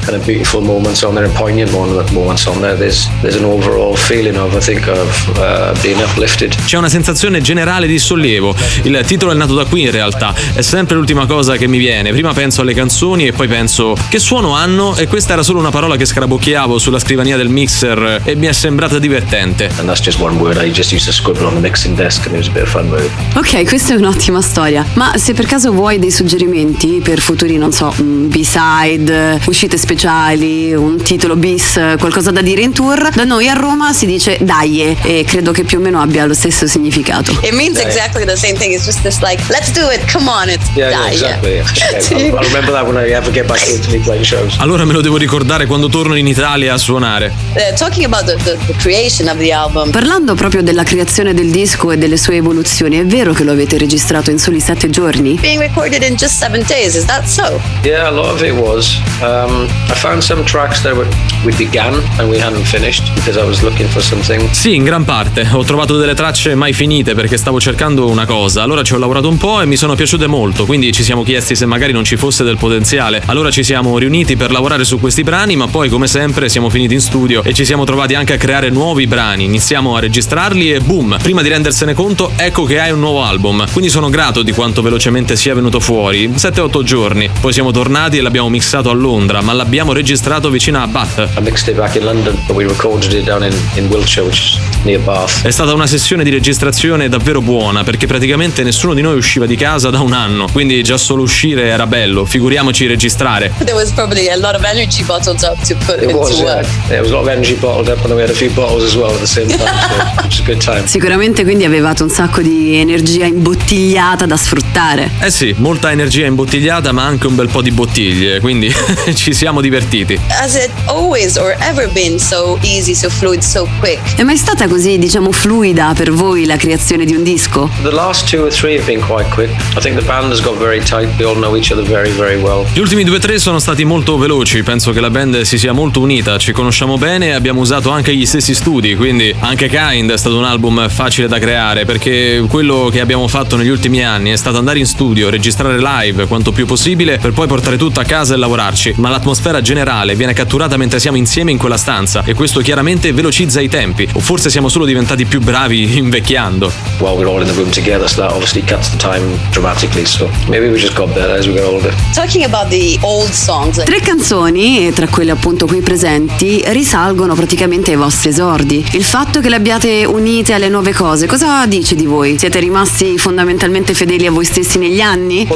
C'è una sensazione generale di sollievo. Il titolo è nato da qui in realtà. È sempre l'ultima cosa che mi viene. Prima penso alle canzoni e poi penso che suono hanno e questa era solo una parola che scarabocchiavo sulla scrivania del mixer e mi è sembrata divertente. And that's just one word I just used to scribble on the mixing desk and it was a bit of fun. Ok, questa è un'ottima storia. Ma se per caso vuoi dei suggerimenti per futuri, non so, B-side, uscite speciali, un titolo bis, qualcosa da dire in tour, da noi a Roma si dice daie e credo che più o meno abbia lo stesso significato. It means Yeah. exactly the same thing. It's just this like, let's do it. Come on, it's Yeah, yeah, die. exactly. Yeah. See? I'll, I'll remember that when I ever get back to Italy playing shows. Allora me lo devo ricordare quando torno in Italia a suonare. Uh, talking about the, the, the creation of the album. Parlando proprio della creazione del disco e delle sue evoluzioni, è vero che lo avete registrato in soli sette giorni? Being recorded in just seven days, is that so? Yeah, a lot of it was. Um, I found some tracks that were, we began and we hadn't finished because I was looking for something. Sì, in gran parte. Ho trovato delle tracce mai finite perché stavo cercando una cosa. Allora ci ho lavorato un po' e mi sono piaciute molto, quindi ci siamo chiesti se magari non ci fosse del potenziale. Allora ci siamo riuniti per lavorare su questi brani, ma poi come sempre siamo finiti in studio e ci siamo trovati anche a creare nuovi brani. Iniziamo a registrarli e boom, prima di rendersene conto, ecco che hai un nuovo album. Quindi sono grato di quanto velocemente sia venuto fuori. 7-8 giorni. Poi siamo tornati e l'abbiamo mixato a Londra, ma l'abbiamo registrato vicino a Bath. È stata una sessione di registrazione davvero buona perché praticamente nessuno di noi usciva di casa da un anno, quindi già solo uscire era bello, figuriamoci registrare. There was probably a lot of energy bottled up to put It into was, yeah. work. There was a lot of energy bottled up, and then we had a few bottles as well at the same time, so it was a good time. Sicuramente quindi avevate un sacco di energia imbottigliata da sfruttare. Eh sì, molta energia imbottigliata ma anche un bel po' di bottiglie, quindi ci siamo divertiti. Has it always or ever been so easy, so fluid, so quick? È mai stata così, diciamo, fluida per voi la creazione di un disco? The last two or three have been quite quick. I think the band has got very tight. We all know each other very, very well. Gli ultimi due o tre sono stati molto veloci, penso che la band si sia molto unita, ci conosciamo bene e abbiamo usato anche gli stessi studi, quindi anche Kind è stato un album facile da creare perché quello che abbiamo fatto negli ultimi anni è stato andare in studio, registrare live quanto più possibile per poi portare tutto a casa e lavorarci, ma l'atmosfera generale viene catturata mentre siamo insieme in quella stanza e questo chiaramente velocizza i tempi, o forse siamo solo diventati più bravi invecchiando. While we're all in the room together, so that obviously cuts the time dramatically. So maybe we just got better as we got older. Talking about the old songs. Tre canzoni, e tra quelle appunto qui presenti, risalgono praticamente ai vostri esordi. Il fatto che le abbiate unite alle nuove cose, cosa dice di voi? Siete rimasti fondamentalmente fedeli a voi stessi negli anni?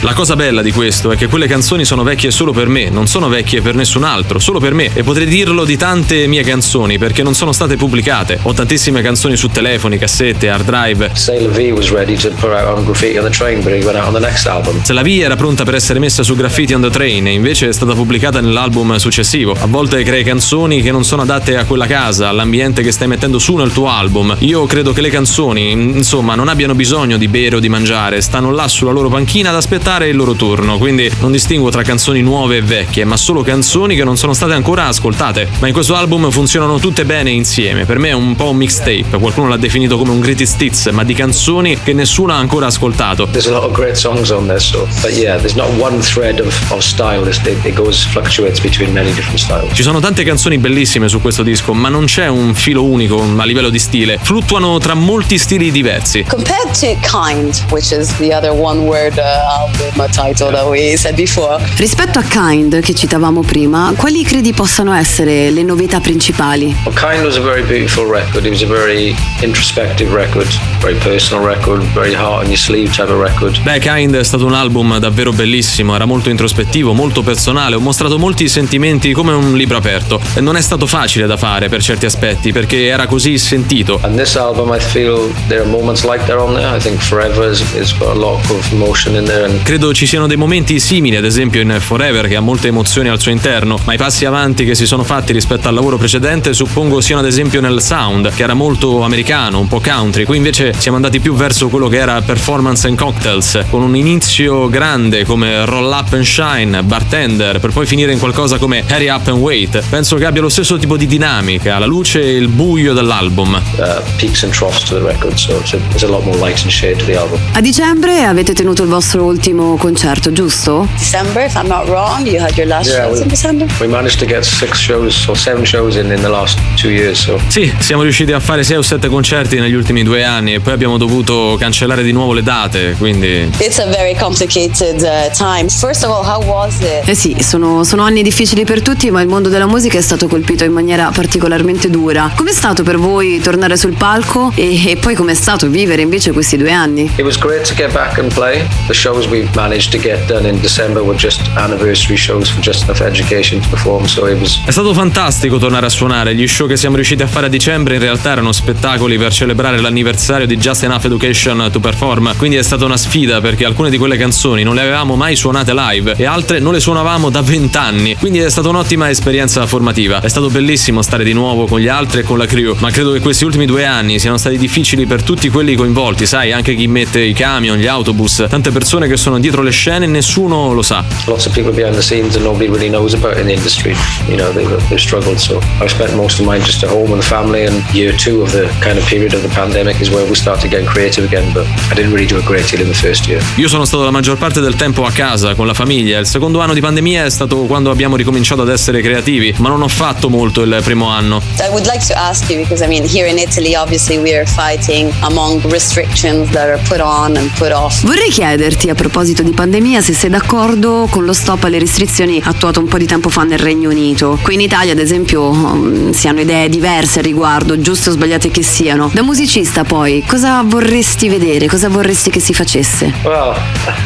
La cosa bella di questo è che quelle canzoni sono vecchie solo per me, non sono vecchie per nessun altro, solo per me. E potrei dirlo di tante mie canzoni perché non sono state pubblicate. Ho tantissime canzoni su telefoni, cassette, hard drive. Sailor V was ready to put out on Graffiti on the Train, but he went out on the next album. Se la via era pronta per essere messa su Graffiti on the Train e invece è stata pubblicata nell'album successivo. A volte crei canzoni che non sono adatte a quella casa, all'ambiente che stai mettendo su nel tuo album. Io credo che le canzoni, insomma, non abbiano bisogno di bere o di mangiare, stanno là sulla loro panchina ad aspettare il loro turno. Quindi non distingo tra canzoni nuove e vecchie, ma solo canzoni che non sono state ancora ascoltate. Ma in questo album funzionano tutte bene insieme. Per me è un po' un mixtape, qualcuno l'ha definito come un greatest hits, ma di canzoni che nessuno ha ancora ascoltato. There's a lot of great songs on there, so but yeah, there's not one thread of, of style. It, it goes fluctuates between many different styles. Ci sono tante canzoni bellissime su questo disco, ma non c'è un filo unico a livello di stile. Fluttuano tra molti stili diversi. Compared to Kind, which is the other one word uh, album uh, title that we said before, Rispetto a Kind, che citavamo prima, quali credi possano essere le novità principali? Well, Kind was a very beautiful record. It was a very introspective record, very personal record, very heart on your sleeve type of record. Beh, Kind è stato un album davvero bellissimo, era molto introspettivo, molto personale, ho mostrato molti sentimenti come un libro aperto. E non è stato facile da fare per certi aspetti, perché era così sentito. And this album, I feel there are moments like that on there. I think Forever has, has got a lot of emotion in there. And Credo ci siano dei momenti simili, ad esempio in Forever, che ha molte emozioni al suo interno, ma i passi avanti che si sono fatti rispetto al lavoro precedente suppongo siano ad esempio nel sound, che era molto americano, un po' country. Qui invece siamo andati più verso quello che era performance and cocktails, con un inizio grande come Roll Up and Shine, Bartender, per poi finire in qualcosa come Hurry Up and Wait. Penso che abbia lo stesso tipo di dinamica, la luce e il buio dell'album. uh, peaks and troughs to the record, so it's a, there's a lot more light and shade to the album. A dicembre avete tenuto il vostro ultimo concerto, giusto? December, if I'm not wrong, you had your last Yeah, shows we- in December. We managed to get six shows or seven shows in in the last two years, so Sì, siamo riusciti a fare 6 o 7 concerti negli ultimi due anni e poi abbiamo dovuto cancellare di nuovo le date, quindi... It's a very complicated uh, time. First of all, how was it? Eh sì, sono, sono anni difficili per tutti, ma il mondo della musica è stato colpito in maniera particolarmente dura. Com'è stato per voi tornare sul palco e, e poi com'è stato vivere invece questi due anni? it was great to get back and play. The shows we managed to get done in December were just anniversary shows for just enough education to perform, so it was È stato fantastico tornare a suonare, gli show che siamo riusciti a fare a dicembre in realtà erano spettacoli per celebrare l'anniversario di Just Enough Education to Perform, quindi è stata una sfida perché alcune di quelle canzoni non le avevamo mai suonate live e altre non le suonavamo da vent'anni, quindi è stata un'ottima esperienza formativa. È stato bellissimo stare di nuovo con gli altri e con la crew, ma credo che questi ultimi due anni siano stati difficili per tutti quelli coinvolti, sai, anche chi mette i camion, gli autobus, tante persone che sono dietro le scene e nessuno lo sa. lots of people behind the scenes and nobody really knows about in the industry. You know, they've, they've struggled. So I spent most of mine just at home the family, and year two of the kind of period of the pandemic is where we started getting creative again. But I didn't really do a great deal in the first year. Io sono stato la maggior parte del tempo a casa con la famiglia. Il secondo anno di pandemia è stato quando abbiamo ricominciato ad essere creativi, ma non ho fatto molto il primo anno. I would like to ask you because I mean, here in Italy, obviously, we are fighting among restrictions that are put on and put off. Vorrei chiederti a proposito di pandemia se sei d'accordo con lo stop alle restrizioni attuato un po' di tempo fa nel Regno Unito. Qui in Italia, ad esempio, mm, si hanno idee diverse al riguardo, giuste o sbagliate che siano. Da musicista poi, cosa vorresti vedere? Cosa vorresti che si facesse? Well,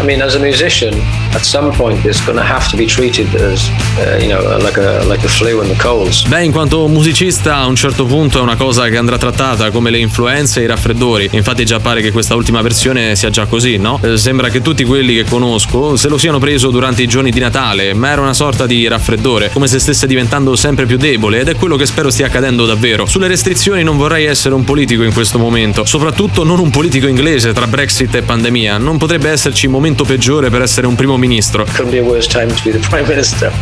I mean, as a musician, at some point it's going to have to be treated as, uh, you know, like a like the flu and the colds. Beh, in quanto musicista, a un certo punto è una cosa che andrà trattata come le influenze e i raffreddori. Infatti, già pare che questa ultima versione sia già così, no? Eh, Sembra che tutti quelli che conosco se lo siano preso durante i giorni di Natale, ma era una sorta di raffreddore, come se stesse diventando sempre più debole, ed è quello che spero stia accadendo davvero. Sulle restrizioni non vorrei essere un politico in questo momento, soprattutto non un politico inglese tra Brexit e pandemia. Non potrebbe esserci momento peggiore per essere un primo ministro.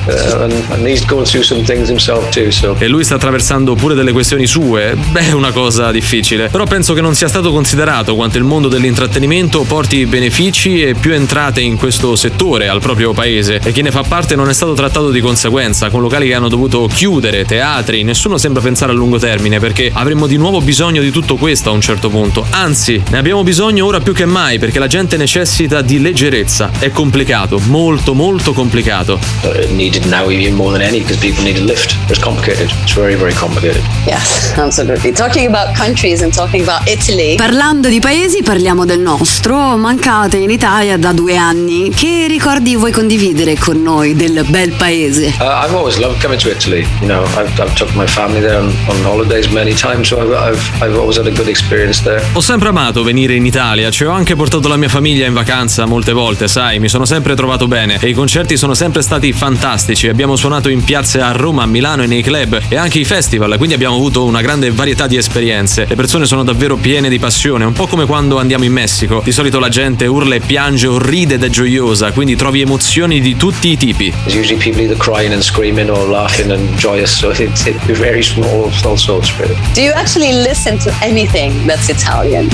Uh, e lui sta attraversando pure delle questioni sue, beh è una cosa difficile. Però penso che non sia stato considerato quanto il mondo dell'intrattenimento porti benefici e più entrate in questo settore al proprio paese e chi ne fa parte non è stato trattato di conseguenza, con locali che hanno dovuto chiudere, teatri, nessuno sembra pensare a lungo termine perché avremmo di nuovo bisogno di tutto questo a un certo punto. Anzi, ne abbiamo bisogno ora più che mai perché la gente necessita di leggerezza. È complicato, molto molto complicato. uh, needed now even more than any because people need a lift. It's complicated. It's very very complicated. Yes, absolutely. Talking about countries and talking about Italy. Parlando di paesi, parliamo del nostro. Mancate in Italia da due anni. Che ricordi vuoi condividere con noi del bel paese? Uh, I've always loved coming to Italy. You know, I've, I've took my family there on, on holidays many times, so I've, I've, I've always had a good experience there. Ho sempre amato venire in Italia, ci ho anche portato la mia famiglia in vacanza molte volte, sai, mi sono sempre trovato bene e i concerti sono sempre stati fantastici. Abbiamo suonato in piazze a Roma, a Milano e nei club e anche i festival, quindi abbiamo avuto una grande varietà di esperienze. Le persone sono davvero piene di passione, un po' come quando andiamo in Messico. Di solito la gente urla e piange o ride ed è gioiosa, quindi trovi emozioni di tutti i tipi.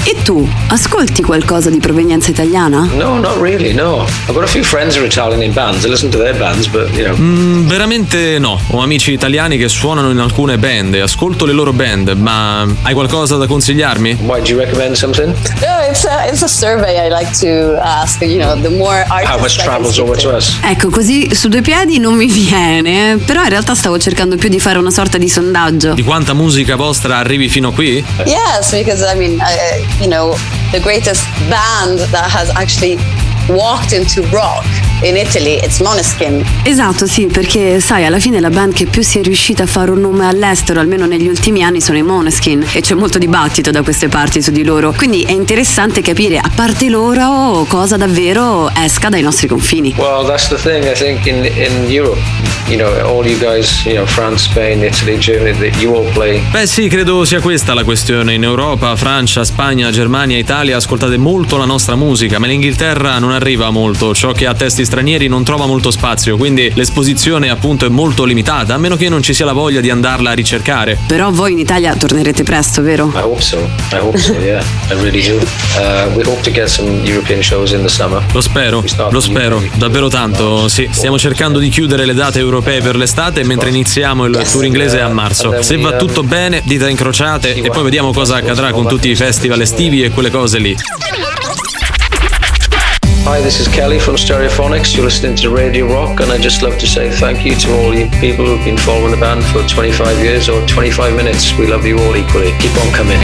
E tu, ascolti qualcosa di provenienza italiana? No, not really, no. I've got a few friends who are Italian in bands. I listen to their bands, but, you know. Mm, veramente no, ho amici italiani che suonano in alcune band e ascolto le loro band, ma hai qualcosa da consigliarmi? Why, do you recommend something? No, it's a, it's a survey I like to ask. You know, the more How much travels over to us? Ecco, così su due piedi non mi viene, però in realtà stavo cercando più di fare una sorta di sondaggio. Di quanta musica vostra arrivi fino qui? Yes, because I mean, I, you know, the greatest band that has actually walked into rock in Italy, it's Måneskin. Esatto, sì, perché sai, alla fine la band che più si è riuscita a fare un nome all'estero, almeno negli ultimi anni, sono i Måneskin e c'è molto dibattito da queste parti su di loro. Quindi è interessante capire, a parte loro, cosa davvero esca dai nostri confini. Well, that's the thing. I think in in Europe, you know, all you guys, you know, France, Spain, Italy, Germany, that you all play. Beh sì, credo sia questa la questione. In Europa, Francia, Spagna, Germania, Italia ascoltate molto la nostra musica, ma in Inghilterra non arriva molto. Ciò che ha testi stranieri non trova molto spazio, quindi l'esposizione appunto è molto limitata, a meno che non ci sia la voglia di andarla a ricercare. Però voi in Italia tornerete presto, vero? I hope so. I hope so. Yeah, I really do. Uh, we hope to get some European shows in the summer. Lo spero, lo spero, davvero tanto. Sì, stiamo cercando di chiudere le date europee per l'estate mentre iniziamo il tour inglese a marzo. Se va tutto bene, dita incrociate e poi vediamo cosa accadrà con tutti i festival estivi e quelle cose lì. Hi, this is Kelly from Stereophonics. You're listening to Radio Rock, and I'd just love to say thank you to all you people who've been following the band for 25 years or 25 minutes. We love you all equally. Keep on coming.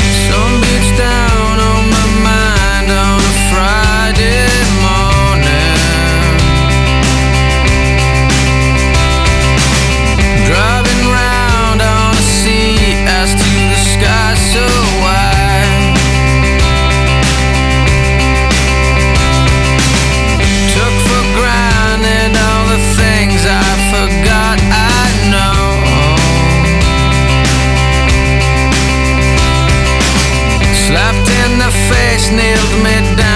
Nailed me down.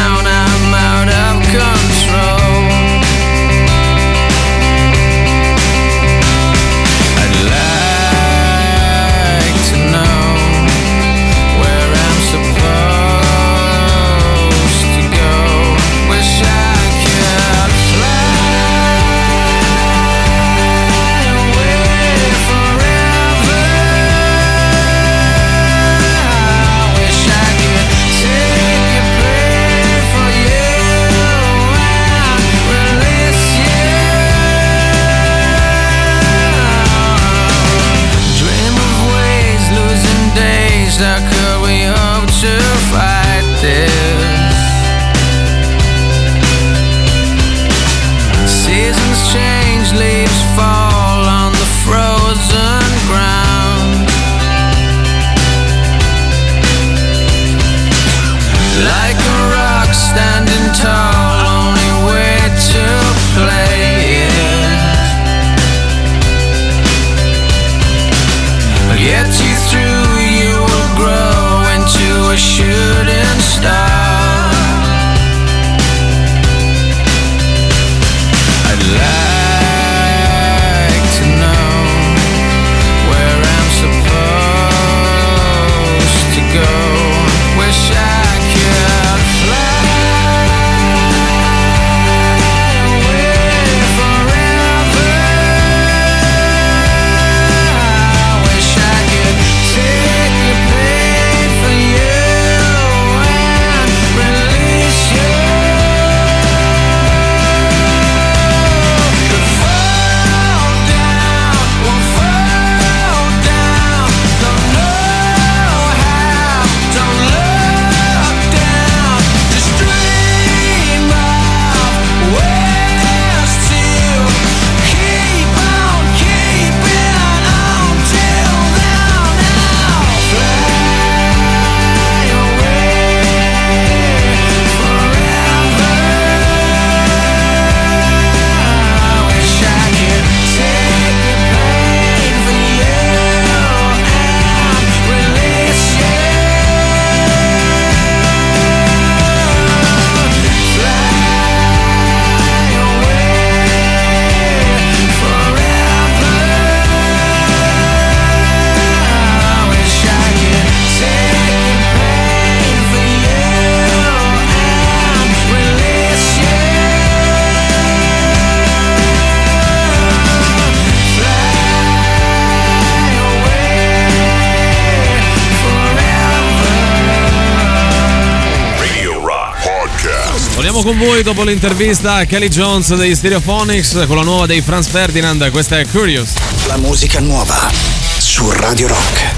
Voi dopo l'intervista a Kelly Jones dei Stereophonics con la nuova dei Franz Ferdinand. Questa è Curious. La musica nuova su Radio Rock.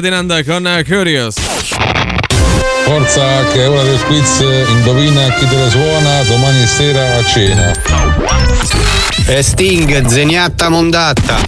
Ferdinand con Curious. Forza che è ora del quiz, indovina chi te la suona domani sera a cena. E Sting, zeniatta mondatta.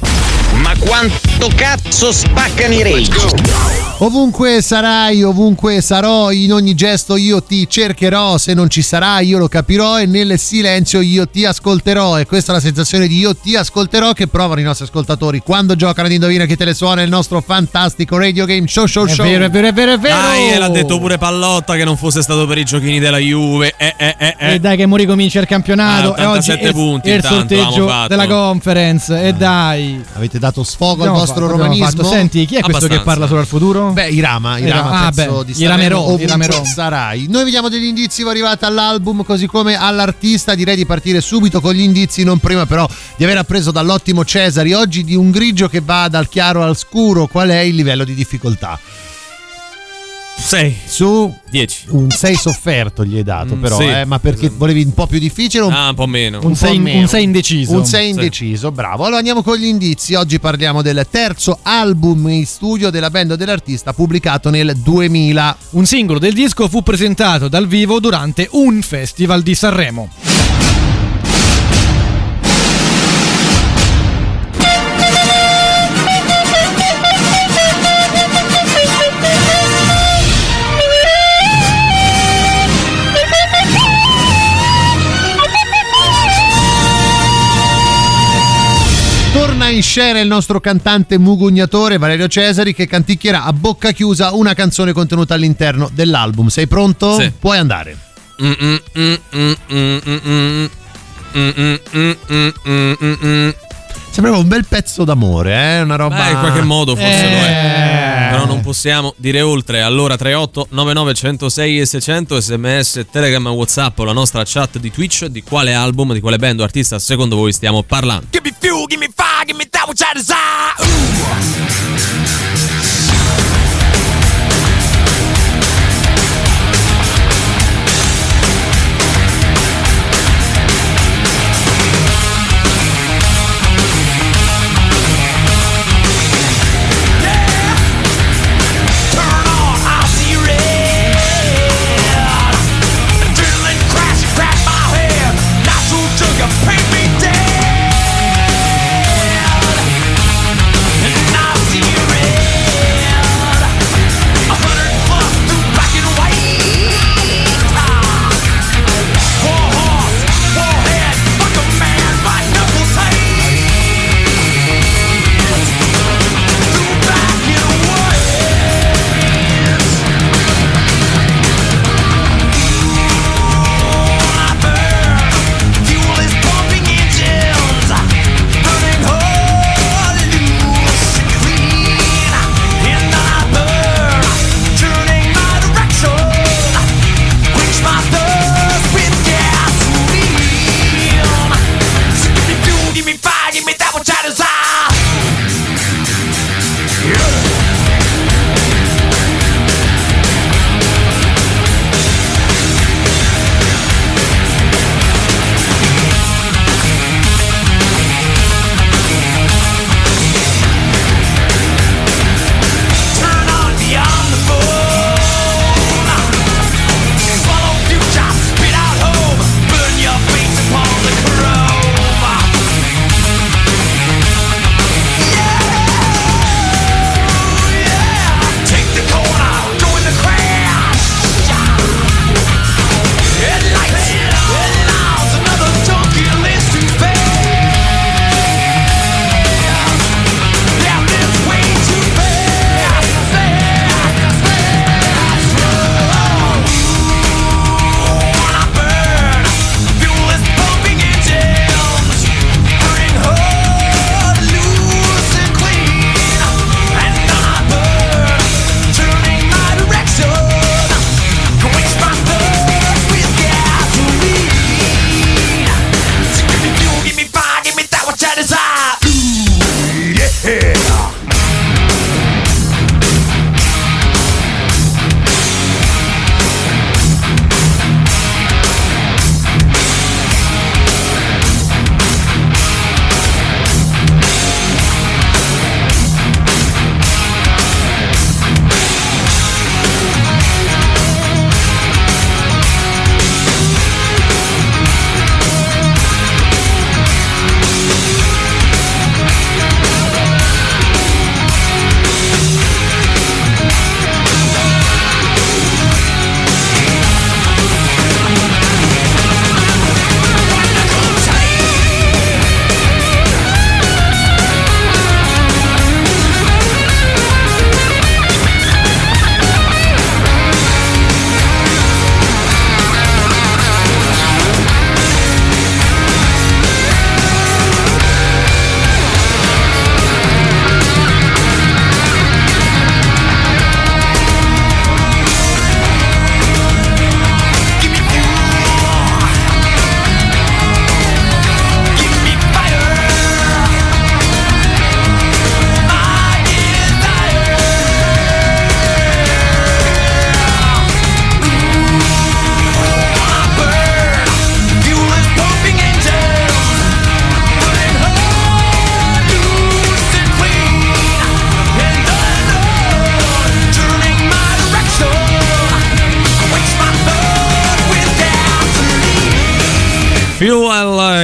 Ma quanto cazzo spaccano i rage? Ovunque sarai, ovunque sarò, in ogni gesto io ti cercherò, se non ci sarai io lo capirò e nel silenzio io ti ascolterò e questa è la sensazione di io ti ascolterò che provano i nostri ascoltatori quando giocano ad Indovina chi te le suona il nostro fantastico radio game show show È show. vero, è vero, è vero, è vero. Dai, l'ha detto pure Pallotta che non fosse stato per i giochini della Juve. Eh, eh, eh, eh. E dai che mo ricomincia il campionato Ah, e oggi 87 è, punti è il intanto, sorteggio della conference e dai Avete dato sfogo al Abbiamo vostro romanismo? fatto. Senti, chi è questo che Abbastanza. parla solo al futuro? Beh, Irama, Irama, ah, pezzo beh, di Iramerò, Iramerò. sarai. Noi vediamo degli indizi arrivati all'album così come all'artista, direi di partire subito con gli indizi, non prima però di aver appreso dall'ottimo Cesari oggi di un grigio che va dal chiaro al scuro, qual è il livello di difficoltà? 6 su 10. Un 6 sofferto gli hai dato, Mm, però, sì. eh, ma perché volevi un po' più difficile? Un, Ah, un po' meno. un sei po' in- meno? un sei indeciso. Un 6 Sì. indeciso, bravo. Allora andiamo con gli indizi. Oggi parliamo del terzo album in studio della band dell'artista pubblicato nel 2000. Un singolo del disco fu presentato dal vivo durante un festival di Sanremo. In scena il nostro cantante mugugnatore Valerio Cesari che canticchierà a bocca chiusa una canzone contenuta all'interno dell'album. Sei pronto? Sì. Puoi andare. Mm, mm, mm, Sembrava un bel pezzo d'amore, eh? Una roba. Beh, in qualche modo forse lo è. Però non possiamo dire oltre. Allora 38 99 106 e 600 sms, telegram, whatsapp o la nostra chat di Twitch di quale album, di quale band o artista secondo voi stiamo parlando. Give me fuel, give me fire, give me that which I desire. Ooh.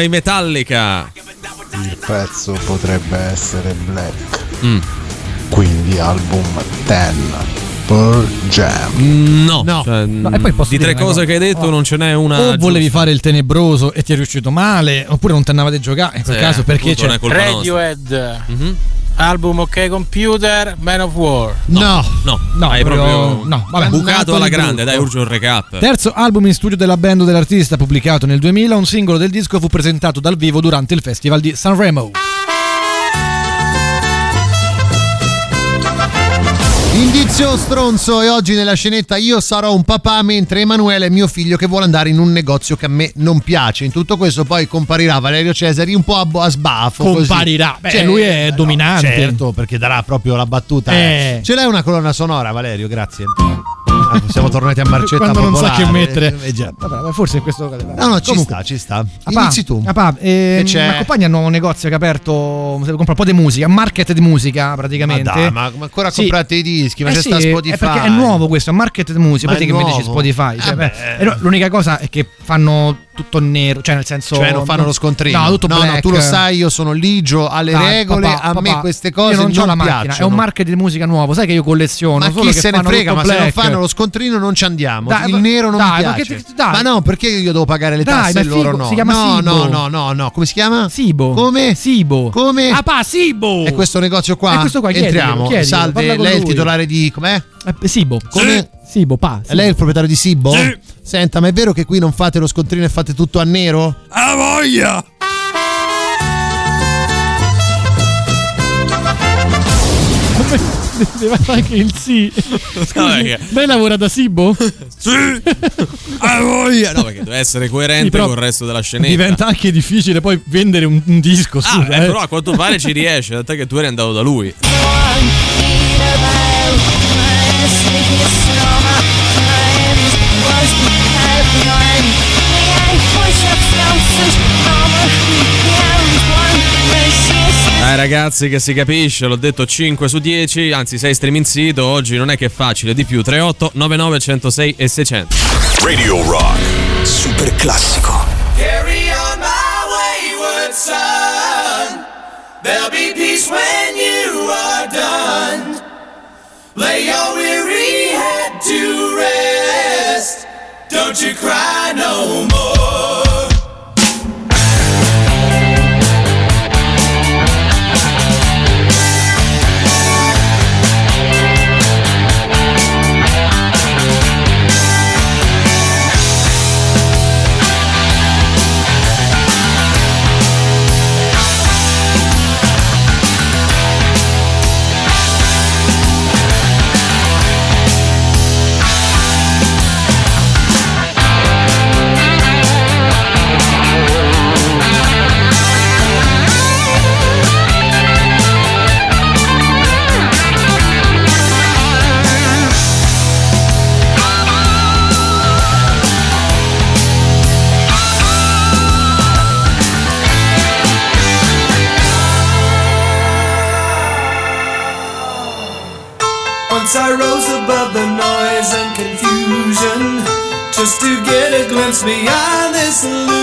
Fuel i Metallica. Il pezzo potrebbe essere Black. Mm. Quindi album 10. Pearl Jam. No, No. cioè, No, e poi posso di tre cose cosa. che hai detto Oh. non ce n'è una. o volevi giusta. fare il tenebroso e ti è riuscito male, oppure non ti andavate a giocare in quel Sì, caso perché appunto, non c'è è colpa nostra. Radiohead. Album OK Computer, Man of War. No, No, no, hai proprio- proprio no, vabbè. bucato alla grande, dai, urge un recap. Terzo album in studio della band dell'artista pubblicato nel 2000, un singolo del disco fu presentato dal vivo durante il festival di Sanremo. Indizio stronzo e oggi nella scenetta io sarò un papà mentre Emanuele è mio figlio che vuole andare in un negozio che a me non piace. In tutto questo poi comparirà Valerio Cesari un po' a, bo- a sbaffo. Comparirà. Beh, lui è no, dominante. certo, perché darà proprio la battuta. Eh. Ce l'hai una colonna sonora Valerio? Grazie. Ah, siamo tornati a Marcetta Quando non sa Popolare. che mettere. Eh, già. Vabbè, forse in questo caso. No, no, ci Comunque. sta, ci sta. Papà, Inizi tu. papà, eh, Che c'è? mi accompagna a un nuovo negozio che ha aperto. Compra un po' di musica, un market di musica Ma praticamente. dai, ma, ma ancora Sì. comprate i dischi, ma Eh c'è sì, sta Spotify. È perché è nuovo questo, è un market di musica. Ma che mi dici? Spotify. Cioè, Eh beh, eh, l'unica cosa è che fanno tutto nero, cioè nel senso. Cioè non fanno lo scontrino. No, tutto no, black. tu lo sai, io sono ligio alle Dai, regole, papà, a me papà, queste cose io non, non, la macchina, piacciono. è un market di musica nuovo, sai che io colleziono. Ma chi che se ne frega, ma se non black. fanno lo scontrino non ci andiamo. Dai, il ma- nero non dai, mi ma piace. che ti- dai. Ma no, perché io devo pagare le Dai, tasse ma e loro no? si chiama no, Sibo. no, no, no, no. Come si chiama? Sibo. Come? Sibo. Come? Ah, pa, Sibo. È questo negozio qua? È questo qua, Entriamo. Salve, lei è il titolare di com'è? Eh, Sibo. Come? Sibo, pa. Lei è il proprietario di Sibo? Senta, ma è vero che qui non fate lo scontrino e fate tutto a nero? A voglia! Deve fare anche il sì. Scusi, lei lavora da Sibo? Sì! A voglia! No, perché deve essere coerente Sì, con il resto della scenetta. Diventa anche difficile poi vendere un, un disco, Ah, scusa. eh, eh. però a quanto pare ci riesce, da te che tu eri andato da lui. Dai ragazzi che si capisce, l'ho detto 5 su 10, anzi 6 streaming sito, oggi non è che è facile, di più 38 99 106 e 600. Radio Rock. Super classico. Carry on my wayward son. There'll be peace when you are done. Lay your Don't you cry no more. I rose above the noise and confusion. Just to get a glimpse beyond this illusion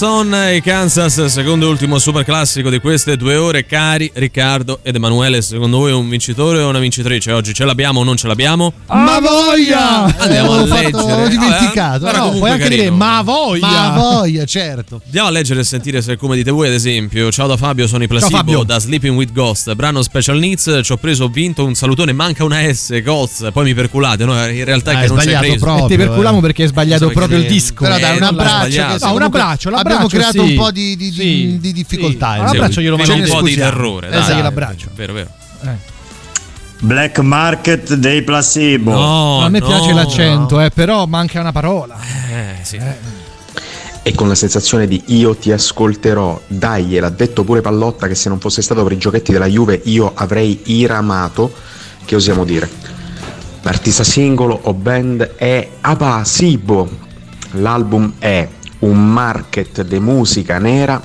Waverson e Kansas, secondo e ultimo super classico di queste due ore. Cari Riccardo ed Emanuele, secondo voi è un vincitore o una vincitrice? Oggi ce l'abbiamo o non ce l'abbiamo? Ma voglia! Andiamo a fatto- leggere. Ho dimenticato. Vabbè, era No, puoi anche carino. dire ma voglia! Ma voglia, certo. Andiamo a leggere e sentire se come dite voi, ad esempio. Ciao da Fabio, sono i Placebo da Sleeping with Ghost, brano Special Needs. Ci ho preso, ho vinto un salutone, manca una S, Ghost. Poi mi perculate, no? In realtà è Ah, che è non c'è sbagliato preso. proprio, E ti perculiamo eh. perché hai sbagliato Pensavo proprio il che- disco. Però dai, Eh, un non l'ho abbraccio. che No, un abbraccio, Abbiamo l'abbraccio, creato sì. un po' di, di- di- Sì. di difficoltà. Sì. in Un realtà. abbraccio glielo C'è mando un po' di scusiamo. terrore, Esatto. dai. l'abbraccio. Vero, vero. Black Market dei placebo. No, a me no, piace l'accento, eh, però manca una parola. Eh, sì. E con la sensazione di io ti ascolterò, dai, gliel'ha detto pure Pallotta che se non fosse stato per i giochetti della Juve io avrei iramato, che osiamo dire? L'artista singolo o band è Abasibo, l'album è un market de musica nera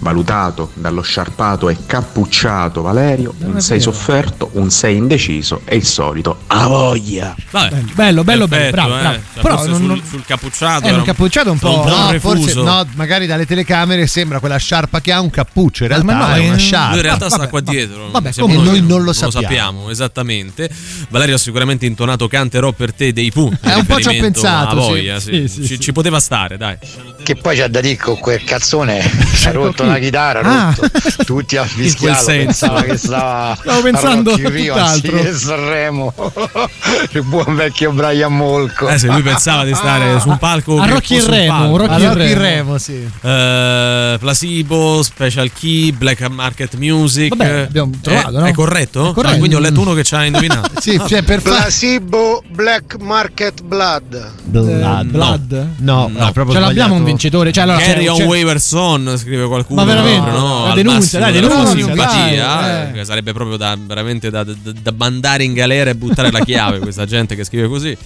valutato dallo sciarpato e cappucciato Valerio, un 6 sofferto, un 6 indeciso e il solito a voglia. Vabbè. Bello, bello, bello, bravo, eh. bravo. Cioè, Però forse non- sul, non- sul cappucciato Eh, un cappucciato un po'- un No, refuso. forse no, magari dalle telecamere sembra quella sciarpa che ha un cappuccio, in realtà ma no, è una eh, sciarpa. Lui in realtà sta Vabbè, qua vabbè. dietro. Vabbè, Siamo come noi che non lo sappiamo. esattamente. Valerio ha sicuramente intonato canterò per te dei punti. Eh, un po' ci ho pensato, a voglia, sì. Sì, sì, ci, sì. ci poteva stare, dai. Che poi c'è da dire con quel cazzone ha rotto? La chitarra, Ah. rotto. tutti a fischiarlo, senso. pensava che stava Stavo pensando a in tutt'altro. anziché Sanremo. Il buon vecchio Brian Molko. Eh, se lui pensava di stare su un palco A che Rocky un Remo, palco. Rocky Remo. il Remo, sì. Eh, Placebo, Special Key, Black Market Music. Vabbè, abbiamo trovato, è, no? È corretto? È corretto. Ah, quindi ho letto uno che ci ha indovinato. Sì, cioè per Placebo Black Market Blood. Eh, Blood? No, No, è proprio Ce l'abbiamo un vincitore. Cioè, allora, Carry c'è- on c'è- Waverson, scrive qualcuno. Ma veramente? no? La denuncia, dai, denuncia, simpatia. dai, eh, che Sarebbe proprio da, veramente da, da- da mandare in galera e buttare la chiave questa gente che scrive così.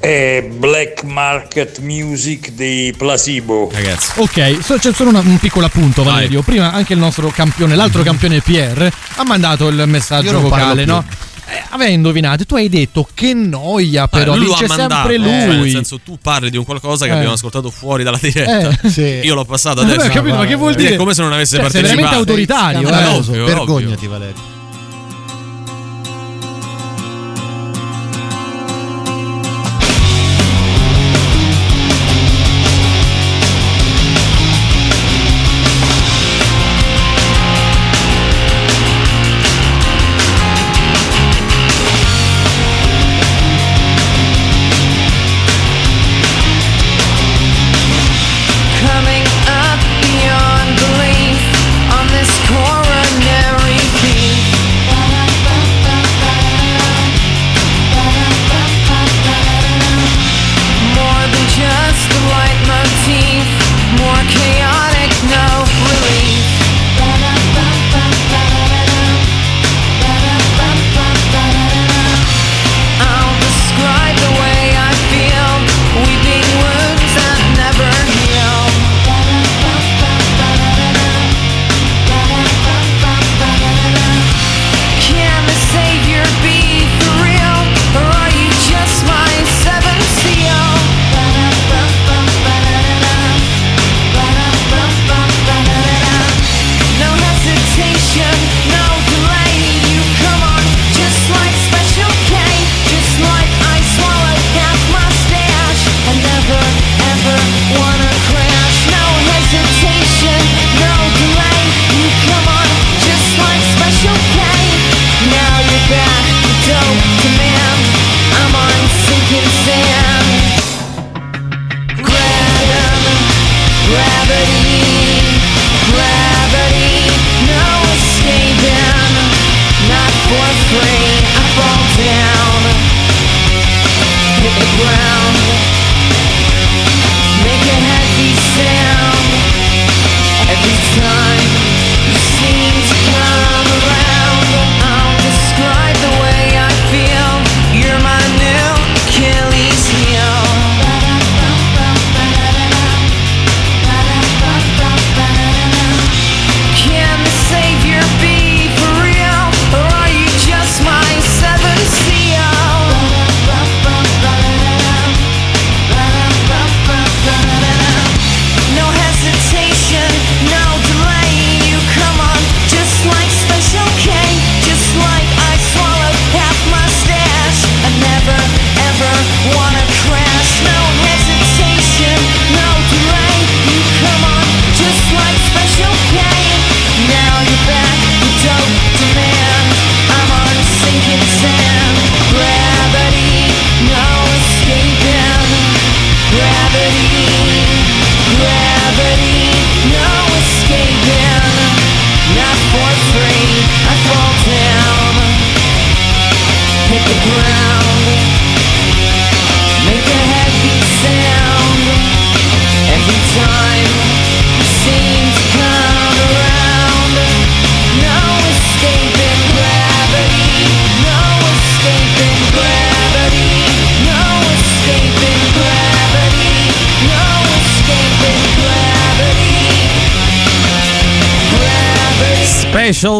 È Black Market Music dei placebo. Ragazzi. Ok, so- c'è solo una- un piccolo appunto, Valerio. Prima anche il nostro campione, l'altro campione PR, ha mandato il Io messaggio vocale, più. no? Eh, aveva indovinato, tu hai detto che noia, però Eh, lui ha mandato, sempre lui. nel senso, tu parli di un qualcosa che Eh. abbiamo ascoltato fuori dalla diretta. Eh, sì. Io l'ho passato adesso. ho capito, ma che vuol dire? È come se non avesse Cioè, partecipato. veramente autoritario, Eh, eh. ovvio, ovvio. Vergognati, Valerio.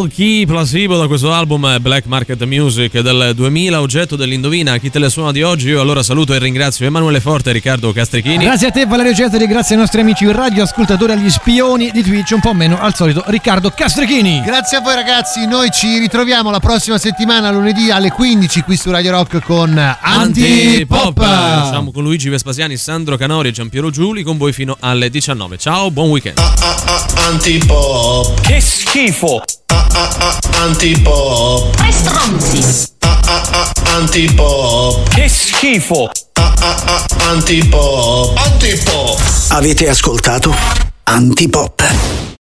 Special Key Placebo da questo album Black Market Music del 2000, oggetto dell'indovina. Chi te le suona di oggi? Io allora saluto e ringrazio Emanuele Forte e Riccardo Castrichini. Grazie a te Valerio Cesari, grazie ai nostri amici radioascoltatori, agli spioni di Twitch, un po' meno al solito Riccardo Castrichini. Grazie a voi ragazzi, noi ci ritroviamo la prossima settimana lunedì alle 15 qui su Radio Rock con Antipop. Siamo con Luigi Vespasiani, Sandro Canori e Giampiero Giuli con voi fino alle 19. Ciao, buon weekend. Antipop. Che schifo. Antipop. Tre stronzi. Antipop. Che schifo. Antipop. Antipop. Avete ascoltato Antipop.